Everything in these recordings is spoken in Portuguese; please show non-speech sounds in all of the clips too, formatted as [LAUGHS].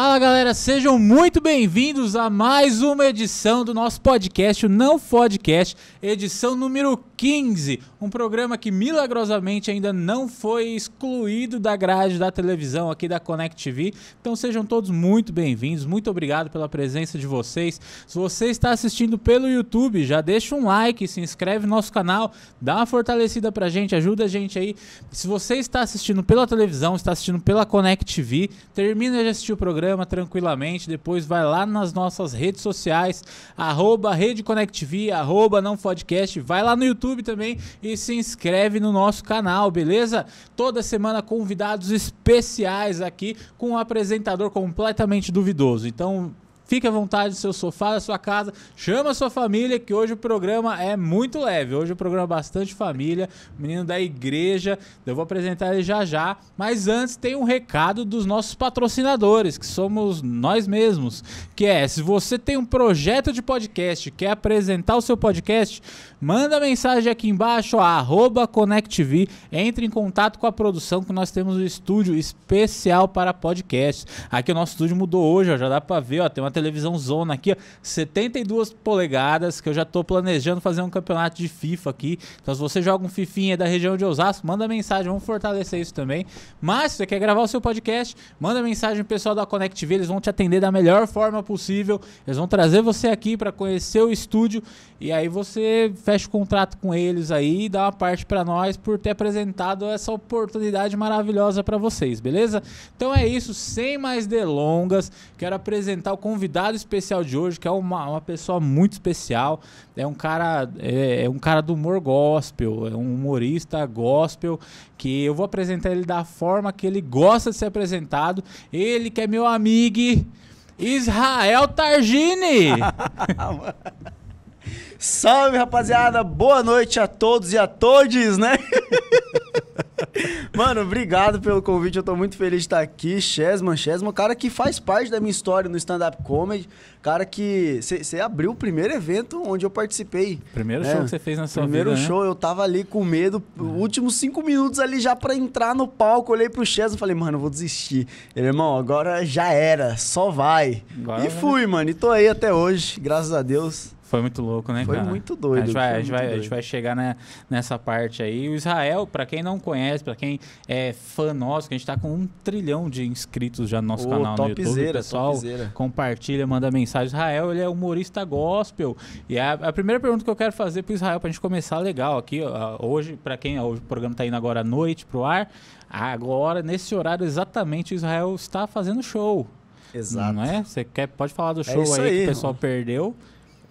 Fala galera, sejam muito bem-vindos a mais uma edição do nosso podcast, o Não Podcast, edição número 15. Um programa que milagrosamente ainda não foi excluído da grade da televisão aqui da Connect TV. Então sejam todos muito bem-vindos, muito obrigado pela presença de vocês. Se você está assistindo pelo YouTube, já deixa um like, se inscreve no nosso canal, dá uma fortalecida pra gente, ajuda a gente aí. Se você está assistindo pela televisão, está assistindo pela Connect TV, termina de assistir o programa programa tranquilamente. Depois vai lá nas nossas redes sociais, arroba Rede Connect TV, arroba Não Podcast. Vai lá no YouTube também e se inscreve no nosso canal, beleza? Toda semana convidados especiais aqui com um apresentador completamente duvidoso. Então Fique à vontade do seu sofá, da sua casa, chama a sua família, que hoje o programa é muito leve. Hoje o programa é bastante família, menino da igreja. Eu vou apresentar ele já já. Mas antes tem um recado dos nossos patrocinadores, que somos nós mesmos. Que é, se você tem um projeto de podcast, quer apresentar o seu podcast, manda mensagem aqui embaixo, arroba ConnectV, entre em contato com a produção, que nós temos um estúdio especial para podcasts. Aqui o nosso estúdio mudou hoje, ó, já dá para ver, ó, tem uma televisão zona aqui, ó, 72 polegadas, que eu já tô planejando fazer um campeonato de FIFA aqui. Então se você joga um fifinha da região de Osasco, manda mensagem, vamos fortalecer isso também. Mas se você quer gravar o seu podcast, manda mensagem pro pessoal da Connect TV, eles vão te atender da melhor forma possível. Eles vão trazer você aqui para conhecer o estúdio e aí você fecha o contrato com eles aí e dá uma parte para nós por ter apresentado essa oportunidade maravilhosa para vocês, beleza? Então é isso, sem mais delongas, quero apresentar o convidado especial de hoje, que é uma, uma pessoa muito especial. É um cara, é, é, um cara do humor gospel, é um humorista gospel que eu vou apresentar ele da forma que ele gosta de ser apresentado. Ele que é meu amigo Israel Targini. [LAUGHS] Salve, rapaziada! Boa noite a todos e a todes, né? [LAUGHS] Mano, obrigado pelo convite. Eu tô muito feliz de estar aqui. Chesman, Chesman, cara que faz parte da minha história no stand-up comedy. Cara que. Você abriu o primeiro evento onde eu participei. Primeiro né? show que você fez na sua primeiro vida. Primeiro show, né? eu tava ali com medo. É. Últimos cinco minutos ali já pra entrar no palco. Olhei pro Chesman e falei, mano, eu vou desistir. Ele, irmão, agora já era, só vai. Agora e fui, mano. E tô aí até hoje, graças a Deus. Foi muito louco, né, Foi cara? muito doido. A gente vai, a gente vai, a gente vai chegar né, nessa parte aí. O Israel, para quem não conhece, para quem é fã nosso, que a gente tá com um trilhão de inscritos já no nosso canal no YouTube. Zera, pessoal, topzera. compartilha, manda mensagem. Israel, ele é humorista gospel. E a, a, primeira pergunta que eu quero fazer pro Israel, pra gente começar legal aqui, ó, hoje, para quem, hoje o programa tá indo agora à noite pro ar, agora, nesse horário exatamente, o Israel está fazendo show. Exato. Não é? Você quer, pode falar do é show é aí, aí, que o pessoal perdeu.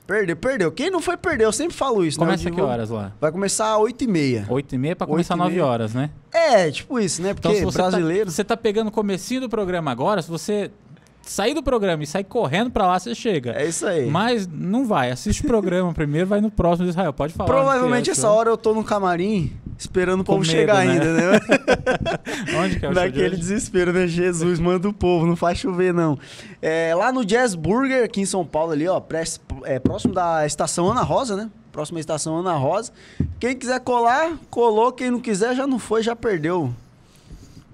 Perdeu, perdeu. Quem não foi, perdeu. Eu sempre falo isso. Né? Começa né? que horas lá? Vai começar às 8h30. 8h30 pra começar 9 horas, né? É, tipo isso, né? Porque então, se você tá- brasileiro... Tá, você tá pegando o comecinho do programa agora, se você sair do programa e sair correndo pra lá, você chega. É isso aí. Mas não vai. Assiste o programa [LAUGHS] primeiro, vai no próximo de Israel. Pode falar. Provavelmente essa hora eu tô no camarim esperando o povo medo, chegar né? ainda, né? [LAUGHS] Onde que é o Naquele de desespero, né? Jesus, manda o povo, não faz chover, não. É, lá no Jazz Burger, aqui em São Paulo, ali, ó, é, próximo da estação Ana Rosa, né? Próxima estação Ana Rosa. Quem quiser colar, colou. Quem não quiser, já não foi, já perdeu.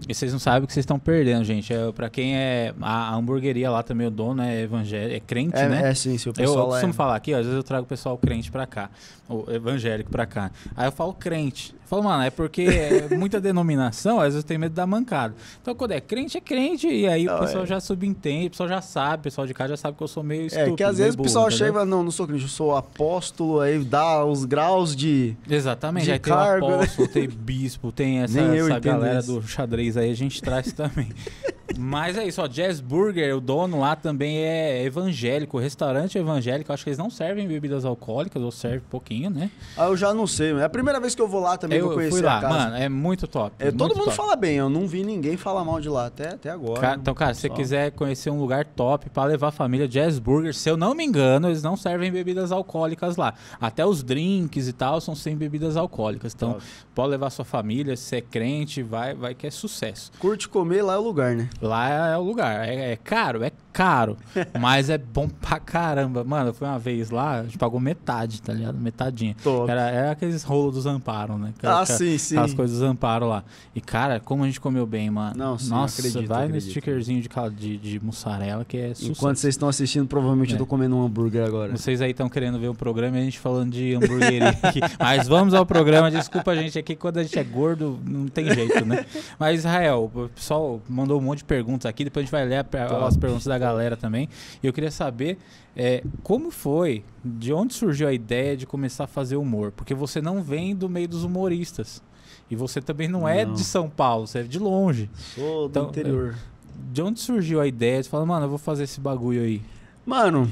E vocês não sabem o que vocês estão perdendo, gente. É, pra quem é. A, a hamburgueria lá também, o dono é evangélico, é crente, é, né? É, sim, sim. O pessoal eu, eu costumo é... falar aqui, ó, às vezes eu trago o pessoal crente pra cá, o evangélico pra cá. Aí eu falo crente. Eu falo, mano, é porque é [LAUGHS] muita denominação, às vezes tem medo da mancada. Então quando é crente, é crente. E aí não, o pessoal é... já subentende, o pessoal já sabe, o pessoal de casa já sabe que eu sou meio estúpido. É, que às vezes o pessoal chega e fala, não, não sou crente, eu sou apóstolo, aí dá os graus de. Exatamente, de aí cargo, tem o apóstolo, né? tem bispo, tem [LAUGHS] essa, essa galera isso. do xadrez aí, a gente traz [LAUGHS] também. Mas é isso, ó, Jazz Burger, o dono lá também é evangélico, restaurante evangélico, acho que eles não servem bebidas alcoólicas, ou servem pouquinho, né? Ah, eu já não sei, é a primeira vez que eu vou lá também, eu, conhecer fui lá, mano, é muito top. É, muito todo mundo top. fala bem, eu não vi ninguém falar mal de lá até, até agora. Cara, então, cara, se você quiser conhecer um lugar top para levar a família, Jazz Burger, se eu não me engano, eles não servem bebidas alcoólicas lá. Até os drinks e tal são sem bebidas alcoólicas. Então, top. pode levar sua família, se é crente, vai, vai que é sucesso. Curte comer, lá é o lugar, né? Lá é o lugar. É, é caro, é caro, mas é bom pra caramba. Mano, fui uma vez lá, a gente pagou metade, tá ligado? Metadinha. Top. Era, era aqueles rolos dos amparo, né? Ah, Aquela- sim, sim. Aquelas coisas dos amparo lá. E, cara, como a gente comeu bem, mano. Não, sim, Nossa, acredito, vai no acredito. stickerzinho de, de, de mussarela que é sucesso. Enquanto vocês estão assistindo, provavelmente É. eu tô comendo um hambúrguer agora. Vocês aí estão querendo ver o programa e a gente falando de hamburgueria aqui. [LAUGHS] Mas vamos ao programa. Desculpa a gente aqui, quando a gente é gordo, não tem jeito, né? Mas, Israel, o pessoal mandou um monte de perguntas aqui. Depois a gente vai ler a- as perguntas da galera também. E eu queria saber é, como foi, de onde surgiu a ideia de começar a fazer humor? Porque você não vem do meio dos humoristas. E você também não, é Não. de São Paulo, você é de longe. Sou do Então, interior. De onde surgiu a ideia de falar, mano, eu vou fazer esse bagulho aí? Mano,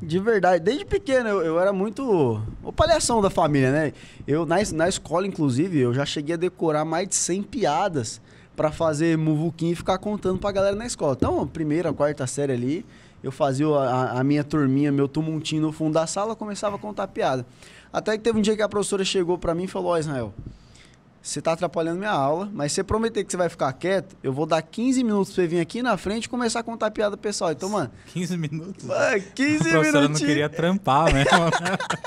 de verdade, desde pequeno eu, eu era muito o palhação da família, né? Eu na, na escola, inclusive, eu já cheguei a decorar mais de 100 piadas pra fazer muvuquinho e ficar contando pra galera na escola. Então, primeira, quarta série ali, eu fazia a, a- minha turminha, meu tumultinho no fundo da sala, começava a contar piada. Até que teve um dia que a professora chegou pra mim e falou: Ó, Israel, você tá atrapalhando minha aula, mas você prometer que você vai ficar quieto, eu vou dar 15 minutos pra você vir aqui na frente e começar a contar piada pessoal. Então, mano, 15 minutos. ah, A 15 professora não queria trampar mesmo. [LAUGHS]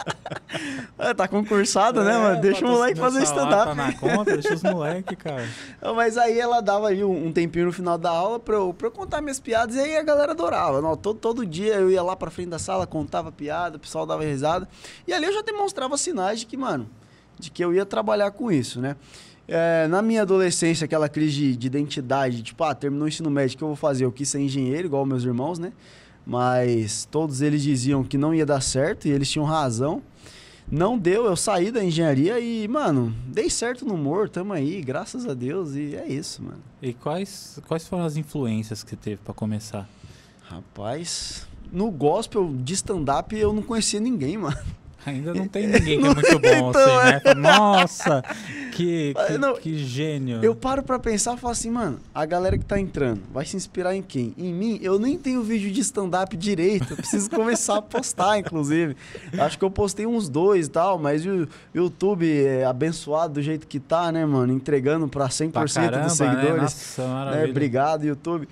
É, tá concursado, né, É, mano? Deixa o moleque fazer stand-up. Tá na conta, deixa os [LAUGHS] moleques, cara. Mas aí ela dava aí um, tempinho no final da aula pra eu, pra eu contar minhas piadas e aí a galera adorava. Não, todo, todo dia eu ia lá pra frente da sala, contava piada, o pessoal dava risada. E ali eu já demonstrava sinais de que, mano, de que eu ia trabalhar com isso, né? É, na minha adolescência, aquela crise de, de identidade, tipo, ah, terminou o ensino médio, o que eu vou fazer? Eu quis ser engenheiro, igual meus irmãos, né? Mas todos eles diziam que não ia dar certo e eles tinham razão. Não deu, eu saí da engenharia e, mano, dei certo no humor, tamo aí, graças a Deus, e é isso, mano. E quais, quais foram as influências que você teve pra começar? Rapaz, no gospel de stand-up eu não conhecia ninguém, [LAUGHS] mano. Ainda não tem ninguém que é [LAUGHS] muito bom Então, assim, né? Fala, Nossa, que, que, Não, que gênio. Eu paro pra pensar e falo assim, mano, a galera que tá entrando vai se inspirar em quem? Em mim? Eu nem tenho vídeo de stand-up direito, eu preciso começar a postar, [LAUGHS] inclusive. Acho que eu postei uns dois e tal, mas o YouTube é abençoado do jeito que tá, né, mano? Entregando pra 100% Pra caramba, dos né? seguidores. Nossa, né? maravilha. Obrigado, YouTube.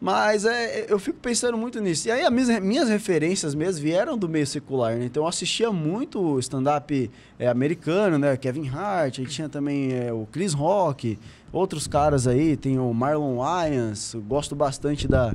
Mas é, eu fico pensando muito nisso. E aí, as minhas, referências mesmo vieram do meio secular, né? Então, eu assistia muito stand-up é, americano, né? Kevin Hart, aí tinha também é, o Chris Rock, outros caras aí, tem o Marlon Wayans, gosto bastante da,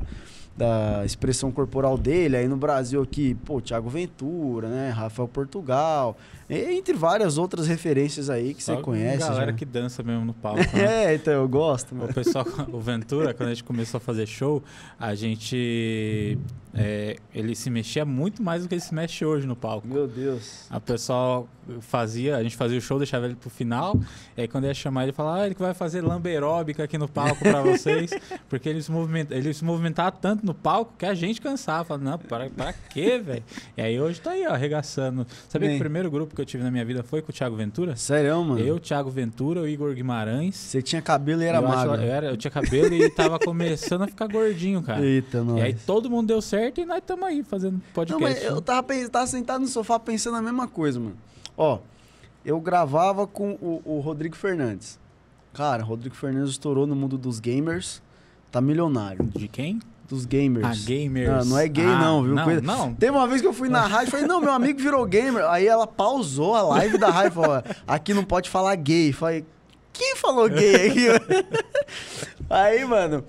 da expressão corporal dele. Aí no Brasil aqui, pô, Thiago Ventura, né? Rafael Portugal, entre várias outras referências aí que Só você conhece. galera já. que dança mesmo no palco. [LAUGHS] né? É, então eu gosto, mano. O pessoal, [LAUGHS] o Ventura, quando a gente começou a fazer show, a gente. É, ele se mexia muito mais do que ele se mexe hoje no palco. Meu Deus. A pessoal fazia, a gente fazia o show, deixava ele pro final, e aí quando ia chamar ele falava, ah, ele que vai fazer lamberóbica aqui no palco pra vocês, [LAUGHS] porque ele se, movimenta, ele se movimentava tanto no palco que a gente cansava, falava, não, para, para quê, velho? E aí hoje tá aí, ó, arregaçando. Sabia que Bem. o primeiro grupo que eu tive na minha vida foi com o Thiago Ventura? Sério, mano? Eu, Thiago Ventura, o Igor Guimarães. Você tinha cabelo e era eu, acho- magro. eu, era- eu tinha cabelo e tava [LAUGHS] começando a ficar gordinho, cara. Eita, nós. E aí todo mundo deu certo e nós estamos aí fazendo Não, podcast. mas eu tava, tava sentado no sofá pensando a mesma coisa, mano. Ó, eu gravava com o, o Rodrigo Fernandes. Cara, Rodrigo Fernandes estourou no mundo dos gamers. Tá milionário. De quem? Dos gamers. Ah, gamers. Não, não é gay Ah, não, viu? Não, Coisa- não. Teve uma vez que eu fui na rádio e falei, não, meu amigo virou gamer. Aí ela pausou a live da rádio e falou, "Ó, aqui não pode falar gay. Falei, quem falou gay aqui? [LAUGHS] Aí, mano,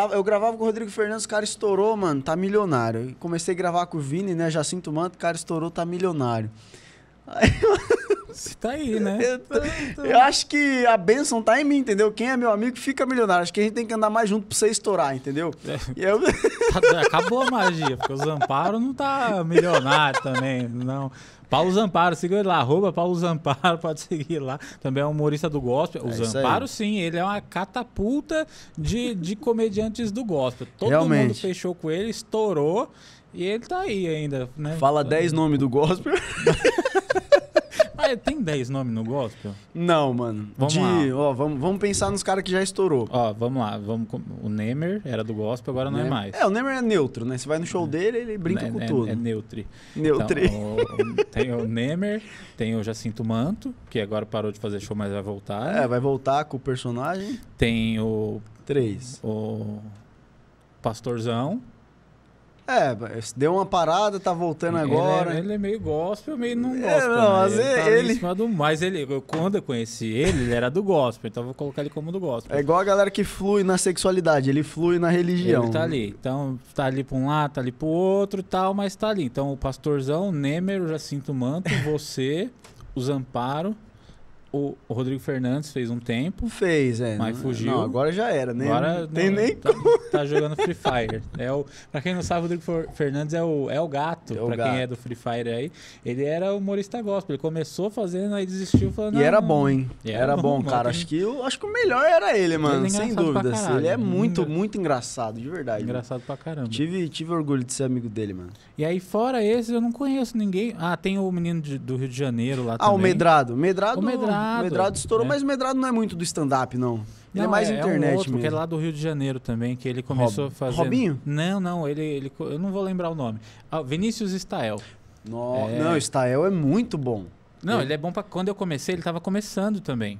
tava, eu gravava com o Rodrigo Fernandes, o cara estourou, mano, tá milionário. Comecei a gravar com o Vini, né, Jacinto Manto, o cara estourou, tá milionário. Aí, [LAUGHS] Você tá aí, né? eu, tô- eu acho que a benção tá em mim, entendeu? Quem é meu amigo fica milionário. Acho que a gente tem que andar mais junto pra você estourar, entendeu? E eu... Tá- Acabou a magia, porque o Zamparo não tá milionário também, não. Paulo Zamparo, siga ele lá, arroba Paulo Zamparo, [LAUGHS] pode seguir lá. Também é humorista do gospel. O É. Zamparo, sim, ele é uma catapulta de, de comediantes do gospel. Todo mundo Realmente. fechou com ele, estourou, e ele tá aí ainda, né? Fala 10 nomes do gospel. [LAUGHS] Ah, tem 10 nomes no gospel? Não, mano. Vamos de, lá. ó, vamos, vamos pensar nos caras que já estourou. Ó, vamos lá, vamos com- o Nemer era do gospel, agora não é Né? mais. É, o Neymar é neutro, né? Você vai no show dele, ele brinca é, com é, tudo. É neutri. Neutro. Então, o- o- tem o Nemer, tem o Jacinto Manto, que agora parou de fazer show, mas vai voltar. É, vai voltar com o personagem. Tem o, Três. o pastorzão. É, deu uma parada, tá voltando Ele agora. é, ele é meio gospel, meio não É, gospel. não, né? mas ele, tá ali ele- em cima do- mas ele, eu- quando eu conheci ele, ele era do gospel, então eu vou colocar ele como do gospel. É igual a galera que flui na sexualidade, ele flui na religião. Ele tá ali. Então, tá ali pra um lado, tá ali pro outro e tal, mas tá ali. Então, o pastorzão, o Nemer, o Jacinto Manto, [LAUGHS] você, o Zamparo, o Rodrigo Fernandes fez um tempo. Fez, é. Mas Não- fugiu. Não, agora já era, né? Agora não tem nem tá, tá jogando Free Fire. É o, pra quem não sabe, o Rodrigo Fer- Fernandes é o, é o gato. É o pra gato. quem é do Free Fire aí. Ele era humorista gospel. Ele começou fazendo, aí desistiu falando. E era "Não, bom, hein? E Era, bom, cara. tem- Acho que, eu, acho que o melhor era ele, mano. Ele é sem caralho. Ele é muito, Engra- muito engraçado, de verdade. mano. Engraçado pra caramba. Tive, tive orgulho de ser amigo dele, mano. E aí, fora esses, eu não conheço ninguém. Ah, tem o menino de- do Rio de Janeiro lá Ah, também. o Medrado. Medrado, O Medrado, Medrado estourou, é. mas o Medrado não é muito do stand-up, não. Ele é Não, mais um internet outro, mesmo. que é lá do Rio de Janeiro também, que ele começou Rob- a fazer. Robinho? Não, não, ele, ele. Eu não vou lembrar o nome. Ah, Vinícius Stael. No- É. Não, Stael é muito bom. Não, Ele- ele é bom pra. Quando eu comecei, ele tava começando também.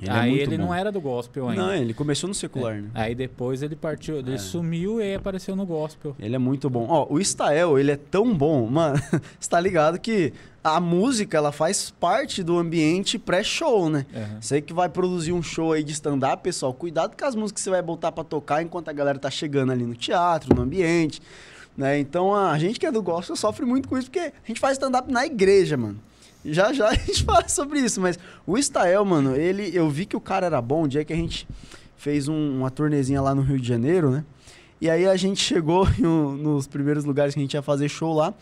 Ele é aí muito ele bom. não era do gospel ainda. Não, ele começou no secular, né? Aí depois ele partiu, ele É. sumiu e apareceu no gospel. Ele é muito bom. Ó, o Stael, ele é tão bom, mano. [LAUGHS] Você tá ligado que a música, ela faz parte do ambiente pré-show, né? Aham. Você que vai produzir um show aí de stand-up, pessoal, cuidado com as músicas que você vai botar pra tocar enquanto a galera tá chegando ali no teatro, no ambiente, né? Então a gente que é do gospel sofre muito com isso, porque a gente faz stand-up na igreja, mano. Já já [LAUGHS] a gente fala sobre isso, mas o Stael, mano, ele, eu vi que o cara era bom o dia que a gente fez um- uma turnezinha lá no Rio de Janeiro, né? E aí a gente chegou [LAUGHS] um- nos primeiros lugares que a gente ia fazer show lá.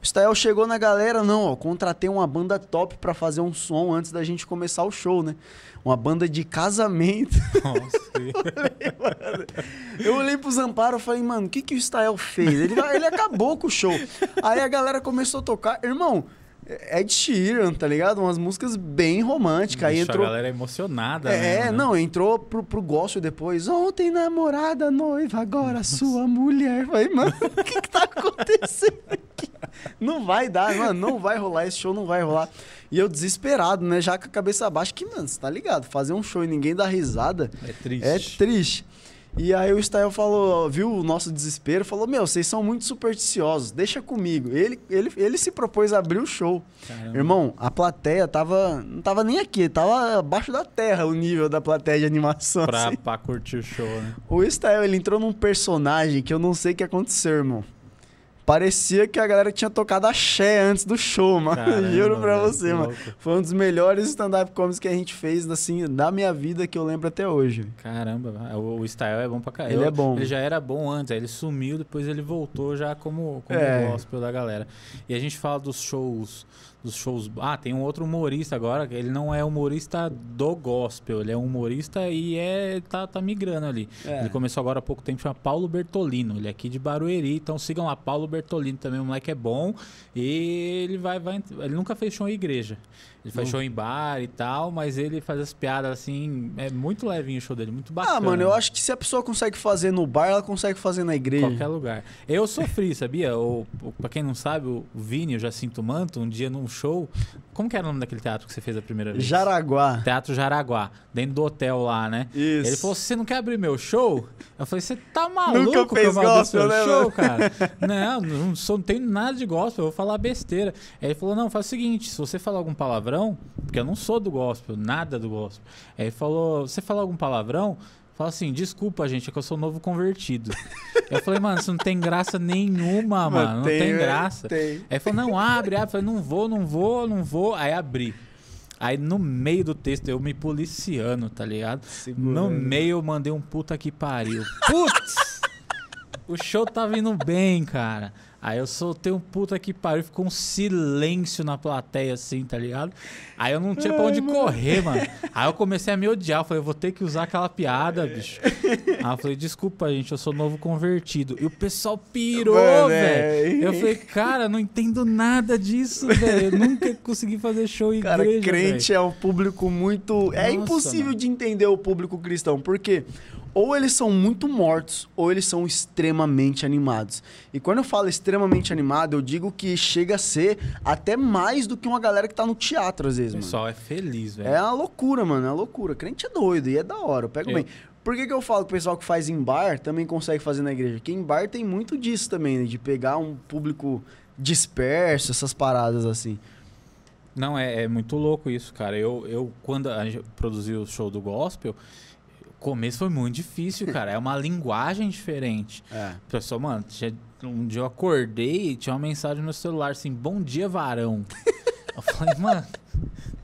O Stael chegou na galera, não, ó, contratei uma banda top pra fazer um som antes da gente começar o show, né? Uma banda de casamento. [LAUGHS] Nossa, Eu olhei pro Zamparo e falei, mano, o que, que o Stael fez? Ele, ele acabou com o show. Aí a galera começou a tocar. Irmão, Ed Sheeran, tá ligado? Umas músicas bem românticas. Aí Deixa entrou. a galera emocionada. É, né, não, entrou pro, pro gospel depois. Ontem namorada, noiva, agora sua mulher. Falei, mano, [LAUGHS] o que que tá acontecendo aqui? Não vai dar, mano, não vai rolar, esse show não vai rolar. E eu desesperado, né, já com a cabeça baixa, que, mano, você tá ligado? Fazer um show e ninguém dá risada É triste. é triste. E aí o Stael falou, viu o nosso desespero, falou, meu, vocês são muito supersticiosos, deixa comigo. Ele, ele, ele se propôs a abrir o show. Caramba. Irmão, a plateia tava. Não tava nem aqui, tava abaixo da terra o nível da plateia de animação. Pra, assim. pra curtir o show, né? O Stael, ele entrou num personagem que eu não sei o que aconteceu, irmão. Parecia que a galera tinha tocado axé antes do show, mano. [LAUGHS] Caramba, Juro pra velho, você, mano. louco. Foi um dos melhores stand-up comedies que a gente fez, assim, da minha vida que eu lembro até hoje. Caramba, o, o Style é bom pra caralho. Ele é bom. Ele já era bom antes, aí ele sumiu, depois ele voltou já como, como É. gospel da galera. E a gente fala dos shows, dos shows. Ah, tem um outro humorista agora, ele não é humorista do gospel, ele é um humorista e é tá, tá migrando ali. É. Ele começou agora há pouco tempo, chama Paulo Bertolino. Ele é aqui de Barueri, então sigam lá, Paulo Bertolino também, o moleque é bom. E ele vai, vai. Ele nunca fez show em igreja. Ele faz show em bar e tal, mas ele faz as piadas assim. É muito levinho o show dele, muito bacana. Ah, mano, eu acho que se a pessoa consegue fazer no bar, ela consegue fazer na igreja. Qualquer lugar. Eu sofri, [LAUGHS] sabia? O, o, pra quem não sabe, o Vini, o Jacinto Manto, um dia num show. Como que era o nome daquele teatro que você fez a primeira vez? Jaraguá. Teatro Jaraguá, dentro do hotel lá, né? Isso. Ele falou: você não quer abrir meu show? Eu falei: você tá maluco Nunca que fez eu vou abrir gospel, né, show, cara? [LAUGHS] não, não, sou, não tenho nada de gospel, eu vou falar besteira. Aí ele falou: não, faz o seguinte: se você falar algum palavrão, porque eu não sou do gospel, nada do gospel. Aí ele falou: você falar algum palavrão? Fala assim, desculpa, gente, é que eu sou novo convertido. [LAUGHS] eu falei, mano, isso não tem graça nenhuma, mano. Não tem, velho, graça. Tem. Aí ele falou, não, abre, abre. Eu falei, não vou, não vou, não vou. Aí abri. Aí no meio do texto, eu me policiando, tá ligado? No meio eu mandei um puta que pariu. Putz! O show tava indo bem, cara. Aí eu soltei um puta que pariu, ficou um silêncio na plateia, assim, tá ligado? Aí eu não tinha pra onde correr, mano. Aí eu comecei a me odiar. Eu falei, eu vou ter que usar aquela piada, bicho. Aí eu falei, desculpa, gente, eu sou novo convertido. E o pessoal pirou, Mano, velho. é. Eu falei, cara, não entendo nada disso, velho. Eu nunca consegui fazer show em Cara, igreja, crente é um público muito. É Nossa, impossível mano. de entender o público cristão, porque ou eles são muito mortos, ou eles são extremamente animados. E quando eu falo extremamente animado, eu digo que chega a ser até mais do que uma galera que tá no teatro, às vezes, O mano. pessoal é feliz, velho. É uma loucura, mano. É uma loucura. Crente é doido e é da hora. Eu pego Eu- bem. Por que, que eu falo que o pessoal que faz em bar também consegue fazer na igreja? Porque em bar tem muito disso também, né? De pegar um público disperso, essas paradas assim. Não, é, é muito louco isso, cara. Eu, eu quando a gente produziu o show do gospel, o começo foi muito difícil, cara. É uma linguagem diferente. [LAUGHS] É. Pessoal, mano, tinha- um dia eu acordei e tinha uma mensagem no celular assim: Bom dia, varão. [LAUGHS] eu falei, mano,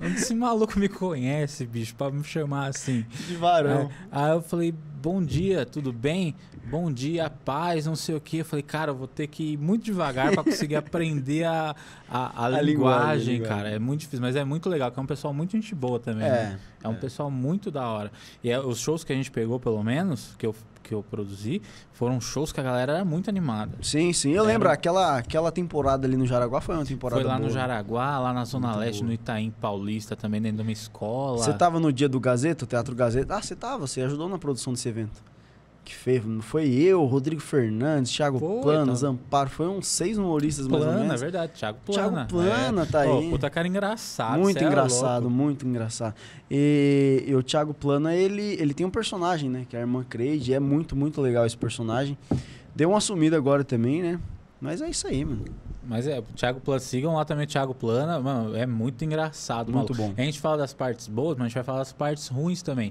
onde esse maluco me conhece, bicho, pra me chamar assim? De varão. Aí, aí eu falei, bom dia, tudo bem? Bom dia, paz, não sei o que. Eu falei, cara, eu vou ter que ir muito devagar pra conseguir aprender a, a, a, [LAUGHS] A linguagem, linguagem, cara. É muito difícil, mas é muito legal, que é um pessoal muito gente boa também. É, né? É um pessoal muito da hora. E é, os shows que a gente pegou, pelo menos, que eu, que eu produzi, foram shows que a galera era muito animada. Sim, sim. Eu Era- lembro, aquela, aquela temporada ali no Jaraguá foi uma temporada Foi lá no boa. Jaraguá, lá na Zona Muito Leste, boa. no Itaim Paulista, também dentro de uma escola. Você tava no dia do Gazeta, o Teatro Gazeta? Ah, você tava, você ajudou na produção desse evento. Que fez, foi eu, Rodrigo Fernandes, Thiago Foi, Plana, então. Zamparo, foi uns seis humoristas mais ou Plana, é menos. verdade. Thiago Plana. Thiago Plana é. tá aí. Pô, puta cara engraçado. muito é engraçado, muito engraçado. E, e o Thiago Plana, ele, ele tem um personagem, né? Que é a irmã Creide. É muito, muito legal esse personagem. Deu uma sumida agora também, né? Mas é isso aí, mano. Mas é, o Thiago Plana, sigam lá também o Thiago Plana, mano, é muito engraçado. Muito maluco. bom. A gente fala das partes boas, mas a gente vai falar das partes ruins também.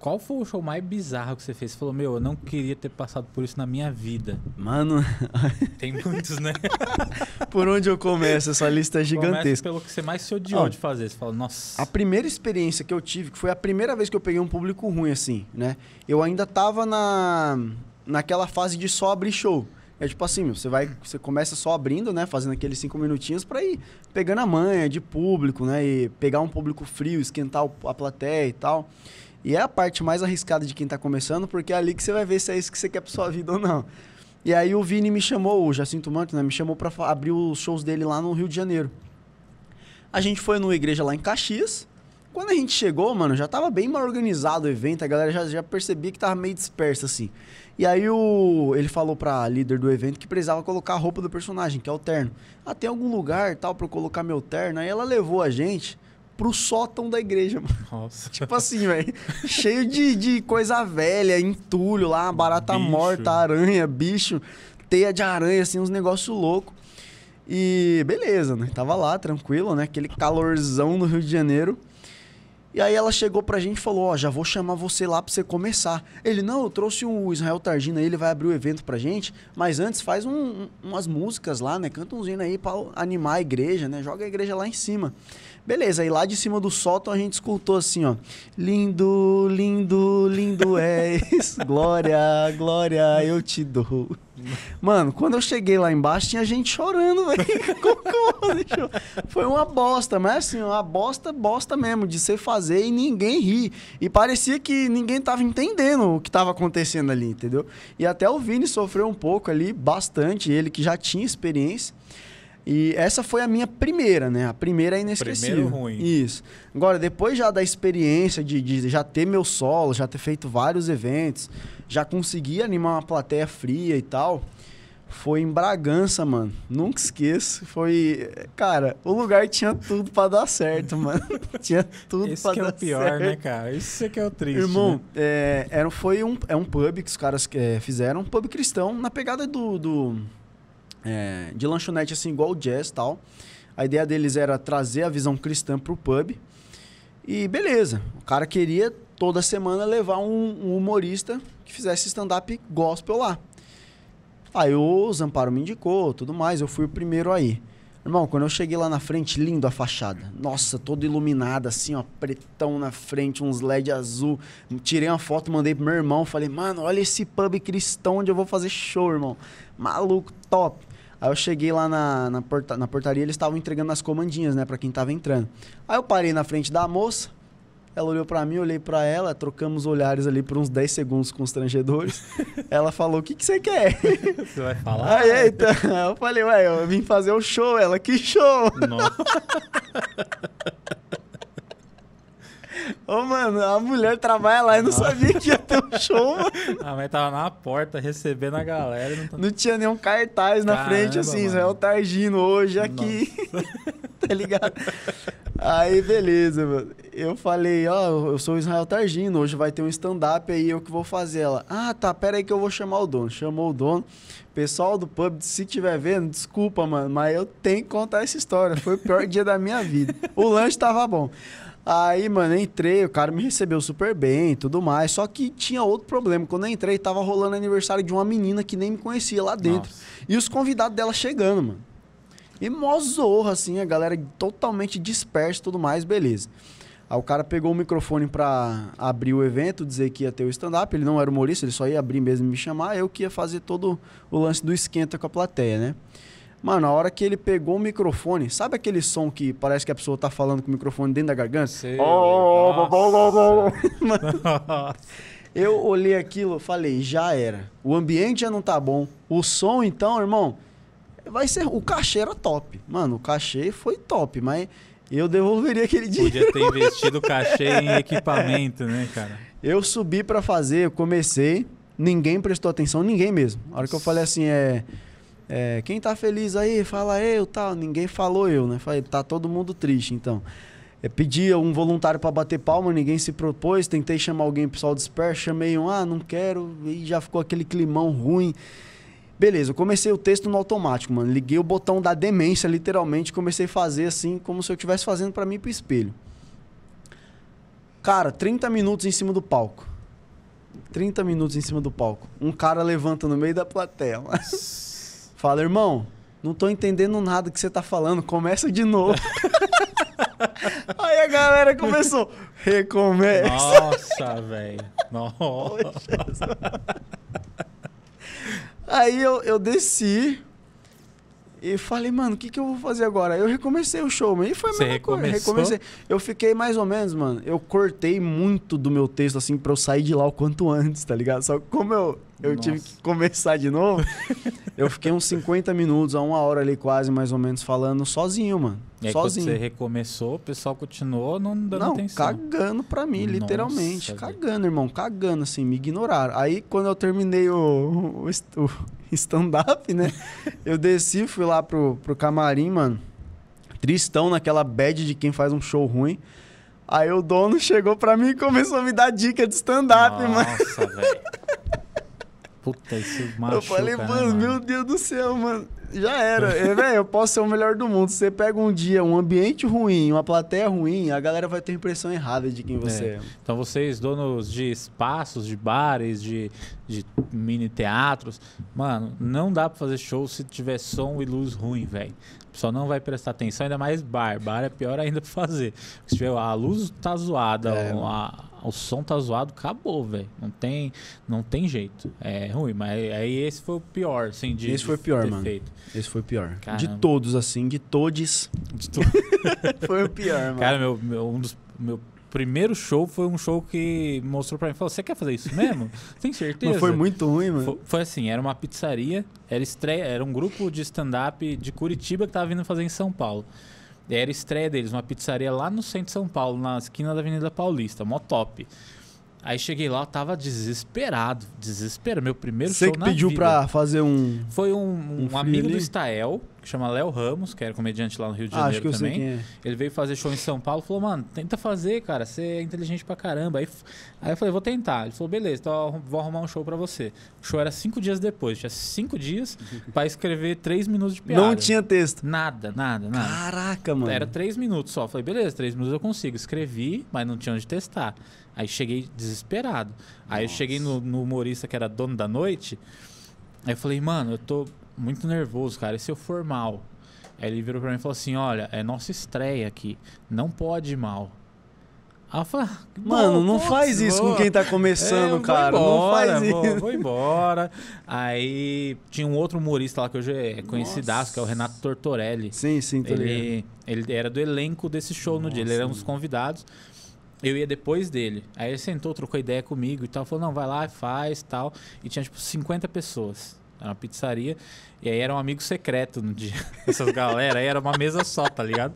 Qual foi o show mais bizarro que você fez? Você falou, meu, eu não queria ter passado por isso na minha vida. Mano, [LAUGHS] Tem muitos, né? [LAUGHS] por onde eu começo? Essa lista é Começa gigantesca. pelo que você mais se odiou Ó, de fazer. Você fala, nossa. A primeira experiência que eu tive, que foi a primeira vez que eu peguei um público ruim, assim, né? Eu ainda tava na, naquela fase de só abrir show. É tipo assim, meu, você vai, você começa só abrindo, né? Fazendo aqueles cinco minutinhos pra ir pegando a manha de público, né? E pegar um público frio, esquentar a plateia e tal. E é a parte mais arriscada de quem tá começando, porque é ali que você vai ver se é isso que você quer pra sua vida ou não. E aí o Vini me chamou, o Jacinto Manto, né? Me chamou pra fa- abrir os shows dele lá no Rio de Janeiro. A gente foi numa igreja lá em Caxias. Quando a gente chegou, mano, já tava bem mal organizado o evento, a galera já, já percebia que tava meio dispersa, assim. E aí o, ele falou pra líder do evento que precisava colocar a roupa do personagem, que é o terno. Ah, tem algum lugar tal eu colocar meu terno? Aí ela levou a gente pro sótão da igreja, mano. Nossa. [LAUGHS] Tipo assim, velho. cheio de, de coisa velha, entulho lá, barata Bicho. morta, aranha, bicho, teia de aranha, assim, uns negócios loucos. E beleza, né? Tava lá, tranquilo, né? Aquele calorzão no Rio de Janeiro. E aí ela chegou pra gente e falou, ó, já vou chamar você lá pra você começar. Ele, não, eu trouxe o Israel Targina aí, ele vai abrir o evento pra gente, mas antes faz um- um- umas músicas lá, né? Canta uns hinos aí pra animar a igreja, né? Joga a igreja lá em cima. Beleza, aí lá de cima do sótão a gente escutou assim, ó. Lindo, lindo, lindo [LAUGHS] és, glória, glória eu te dou. Mano, quando eu cheguei lá embaixo, tinha gente chorando, [LAUGHS] velho. Foi uma bosta, mas assim, uma bosta, bosta mesmo, de você fazer e ninguém rir. E parecia que ninguém tava entendendo o que tava acontecendo ali, entendeu? E até o Vini sofreu um pouco ali, bastante, ele que já tinha experiência. E essa foi a minha primeira, né? A primeira é inesquecível. Primeiro ruim. Isso. Agora, depois já da experiência de, de já ter meu solo, já ter feito vários eventos, já consegui animar uma plateia fria e tal, foi em Bragança, mano. Nunca esqueço. Foi. Cara, o lugar tinha tudo pra dar certo, [LAUGHS] mano. tinha tudo Esse pra que é dar o pior, certo. né, cara? Isso é que é o triste. Irmão, né? é, era, foi um, é um pub que os caras é, fizeram, um pub cristão, na pegada do. do é, de lanchonete, assim, igual o jazz tal. A ideia deles era trazer a visão cristã pro pub. E beleza, o cara queria toda semana levar um, um humorista que fizesse stand-up gospel lá. Aí o Zamparo me indicou, tudo mais, eu fui o primeiro aí. Irmão, quando eu cheguei lá na frente, lindo a fachada. Nossa, toda iluminada, assim, ó, pretão na frente, uns LED azul. Tirei uma foto, mandei pro meu irmão, falei, mano, olha esse pub cristão onde eu vou fazer show, irmão. Maluco, top. Aí eu cheguei lá na, na, porta- na portaria, eles estavam entregando as comandinhas, né, pra quem tava entrando. Aí eu parei na frente da moça, ela olhou pra mim, olhei pra ela, trocamos olhares ali por uns 10 segundos constrangedores. [LAUGHS] ela falou, o que, que você quer? [LAUGHS] Você vai falar? Aí, [LAUGHS] eita, eu falei, ué, eu vim fazer o show, ela, que show? Nossa. Ô, mano, a mulher trabalha lá e não sabia que ia ter um show, [LAUGHS] mano. A mãe tava na porta recebendo a galera. Não tá... Não tinha nenhum cartaz na Caramba, frente, assim. Israel Targino hoje aqui. [LAUGHS] tá ligado? Aí, beleza, mano. eu falei, ó, eu sou o Israel Targino, hoje vai ter um stand-up aí, eu que vou fazer. Ela, ah, tá, pera aí que eu vou chamar o dono. Chamou o dono. Pessoal do pub, se tiver vendo, desculpa, mano, mas eu tenho que contar essa história. Foi o pior dia da minha vida. O lanche tava bom. Aí, mano, entrei, o cara me recebeu super bem e tudo mais. Só que tinha outro problema. Quando eu entrei, tava rolando aniversário de uma menina que nem me conhecia lá dentro. Nossa. E os convidados dela chegando, mano. E mó zorra, assim, a galera totalmente dispersa e tudo mais, beleza. Aí o cara pegou o microfone pra abrir o evento, dizer que ia ter o stand-up. Ele não era humorista, ele só ia abrir mesmo e me chamar. Eu que ia fazer todo o lance do esquenta com a plateia, né? Mano, a hora que ele pegou o microfone, sabe aquele som que parece que a pessoa tá falando com o microfone dentro da garganta? Sei. Oh, Nossa. Eu olhei aquilo e falei, já era. O ambiente já não tá bom. O som, então, irmão, vai ser. O cachê era top. Mano, o cachê foi top, mas eu devolveria aquele dinheiro. Podia ter investido o cachê em equipamento, né, cara? Eu subi pra fazer, eu comecei, ninguém prestou atenção, ninguém mesmo. A hora que eu falei assim, é. É, quem tá feliz aí, fala eu, tal. Ninguém falou eu, né? Falei, tá todo mundo triste, então. É, pedi um voluntário pra bater palma, ninguém se propôs. Tentei chamar alguém, pessoal disperso, chamei um, ah, não quero, e já ficou aquele climão ruim. Beleza, eu comecei o texto no automático, mano. Liguei o botão da demência, literalmente, comecei a fazer assim, como se eu estivesse fazendo pra mim pro espelho. Cara, 30 minutos em cima do palco. 30 minutos em cima do palco. Um cara levanta no meio da plateia. Fala, irmão, não tô entendendo nada que você tá falando, começa de novo. [LAUGHS] Aí a galera começou, recomeça. Nossa, velho. Nossa. Aí eu, eu desci e falei, mano, o que, que eu vou fazer agora? Aí eu recomecei o show, mano. E foi a Você mesma coisa, recomecei. Eu fiquei mais ou menos, mano, eu cortei muito do meu texto, assim, pra eu sair de lá o quanto antes, tá ligado? Só que como eu, eu tive que começar de novo, eu fiquei uns 50 minutos, a uma hora ali quase, mais ou menos, falando sozinho, mano. E aí, sozinho. você recomeçou, o pessoal continuou não dando Não, atenção. cagando pra mim, Nossa, literalmente. Cagando, irmão, cagando, assim, me ignoraram. Aí, quando eu terminei o, o [LAUGHS] stand-up, né? eu desci, fui lá pro, pro camarim, mano. Tristão naquela bad de quem faz um show ruim. Aí o dono chegou pra mim e começou a me dar dica de stand-up, mano. Nossa, velho. [LAUGHS] Puta, isso machuca, Eu falei, né, mano, meu Deus do céu, mano. Já era. É, velho, eu posso ser o melhor do mundo. Você pega um dia um ambiente ruim, uma plateia ruim, a galera vai ter a impressão errada de quem você é. Então vocês, donos de espaços, de bares, de, de mini teatros, mano, não dá pra fazer show se tiver som e luz ruim, velho. O pessoal não vai prestar atenção, ainda mais bar. Bar é pior ainda pra fazer. Se tiver a luz tá zoada, É, a- o som tá zoado, acabou, velho. Não tem, não tem jeito. É ruim, mas aí esse foi o pior, assim, de Esse foi o de pior, mano. feito. Esse foi o pior. De Caramba. todos, assim, de todos, De tu- [LAUGHS] foi o pior, mano. Cara, meu, meu, um dos, meu primeiro show foi um show que mostrou pra mim, falou, você quer fazer isso mesmo? [LAUGHS] Tem certeza? Mas foi muito ruim, mano. Foi, foi assim, era uma pizzaria, era estreia, era um grupo de stand-up de Curitiba que tava vindo fazer em São Paulo. Era estreia deles, uma pizzaria lá no centro de São Paulo, na esquina da Avenida Paulista, mó top. Aí cheguei lá, eu tava desesperado, desesperado, meu primeiro Você show que pediu vida. pra fazer um. Foi um, um um amigo do? Stael, que chama Léo Ramos, que era comediante lá no Rio de Ah, acho Janeiro que eu também. é. Ele veio fazer show em São Paulo falou, mano, tenta fazer, cara, você é inteligente pra caramba. Aí, aí eu falei, vou tentar. Ele falou, beleza, então eu vou arrumar um show pra você. O show era cinco dias depois, tinha cinco dias [LAUGHS] pra escrever três minutos de piada. Não tinha texto. Nada, nada, nada. Caraca, mano. Era três minutos só. Falei, beleza, três minutos eu consigo. Escrevi, mas não tinha onde testar. Aí cheguei desesperado. Aí eu cheguei no, no humorista que era dono da noite. Aí eu falei, mano, eu tô muito nervoso, cara. E se eu for mal? Aí ele virou pra mim e falou assim: olha, é nossa estreia aqui. Não pode ir mal. Aí eu falei, ah, Mano, não putz, faz isso vou. com quem tá É, começando, vou cara. não embora, faz vou, isso. Vou embora. Aí tinha um outro humorista lá que hoje é conhecidaço, que é o Renato Tortorelli. Sim, sim. Ele, ele era do elenco desse show no dia, ele era um dos convidados. Eu ia depois dele. Aí ele sentou, trocou ideia comigo e tal. Falou, não, vai lá, faz tal. E tinha, tipo, 50 pessoas. Era uma pizzaria. E aí era um amigo secreto no dia. [LAUGHS] Essas galera. Aí era uma mesa só, tá ligado?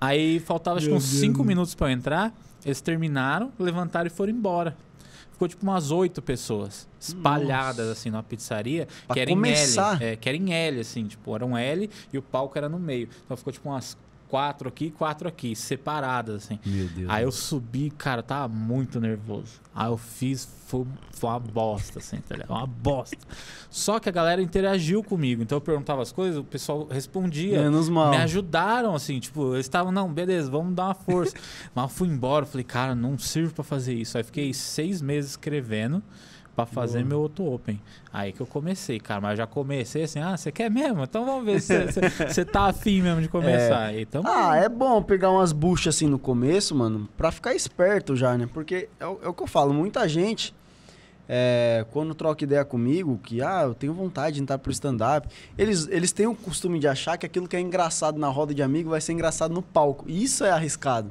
Aí faltava, acho que uns Deus. 5 minutos pra eu entrar. Eles terminaram, levantaram e foram embora. Ficou, tipo, umas oito pessoas. Espalhadas, assim, numa pizzaria. Pra que era começar. em L. É, que era em L, assim. Tipo, era um L e o palco era no meio. Então ficou, tipo, umas quatro aqui, quatro aqui, separadas, assim. Meu Deus. Aí eu subi, cara, tava muito nervoso. Aí eu fiz, foi, foi uma bosta, assim, tá ligado? Uma bosta. Só que a galera interagiu comigo, então eu perguntava as coisas, o pessoal respondia. Menos mal. Me ajudaram, assim, tipo, eles estavam, não, beleza, vamos dar uma força. [LAUGHS] Mas eu fui embora, falei, cara, não sirvo pra fazer isso. Aí fiquei seis meses escrevendo pra fazer Boa. meu outro Open. Aí que eu comecei, cara, mas eu já comecei assim, ah, você quer mesmo? Então vamos ver se você [LAUGHS] tá afim mesmo de começar. Aí, Então, Ah, é bom pegar umas buchas assim no começo, mano, pra ficar esperto já, né? Porque é o, é o que eu falo, muita gente, é, quando troca ideia comigo, que, ah, eu tenho vontade de entrar pro stand-up, eles, eles têm o costume de achar que aquilo que é engraçado na roda de amigo vai ser engraçado no palco. E isso é arriscado.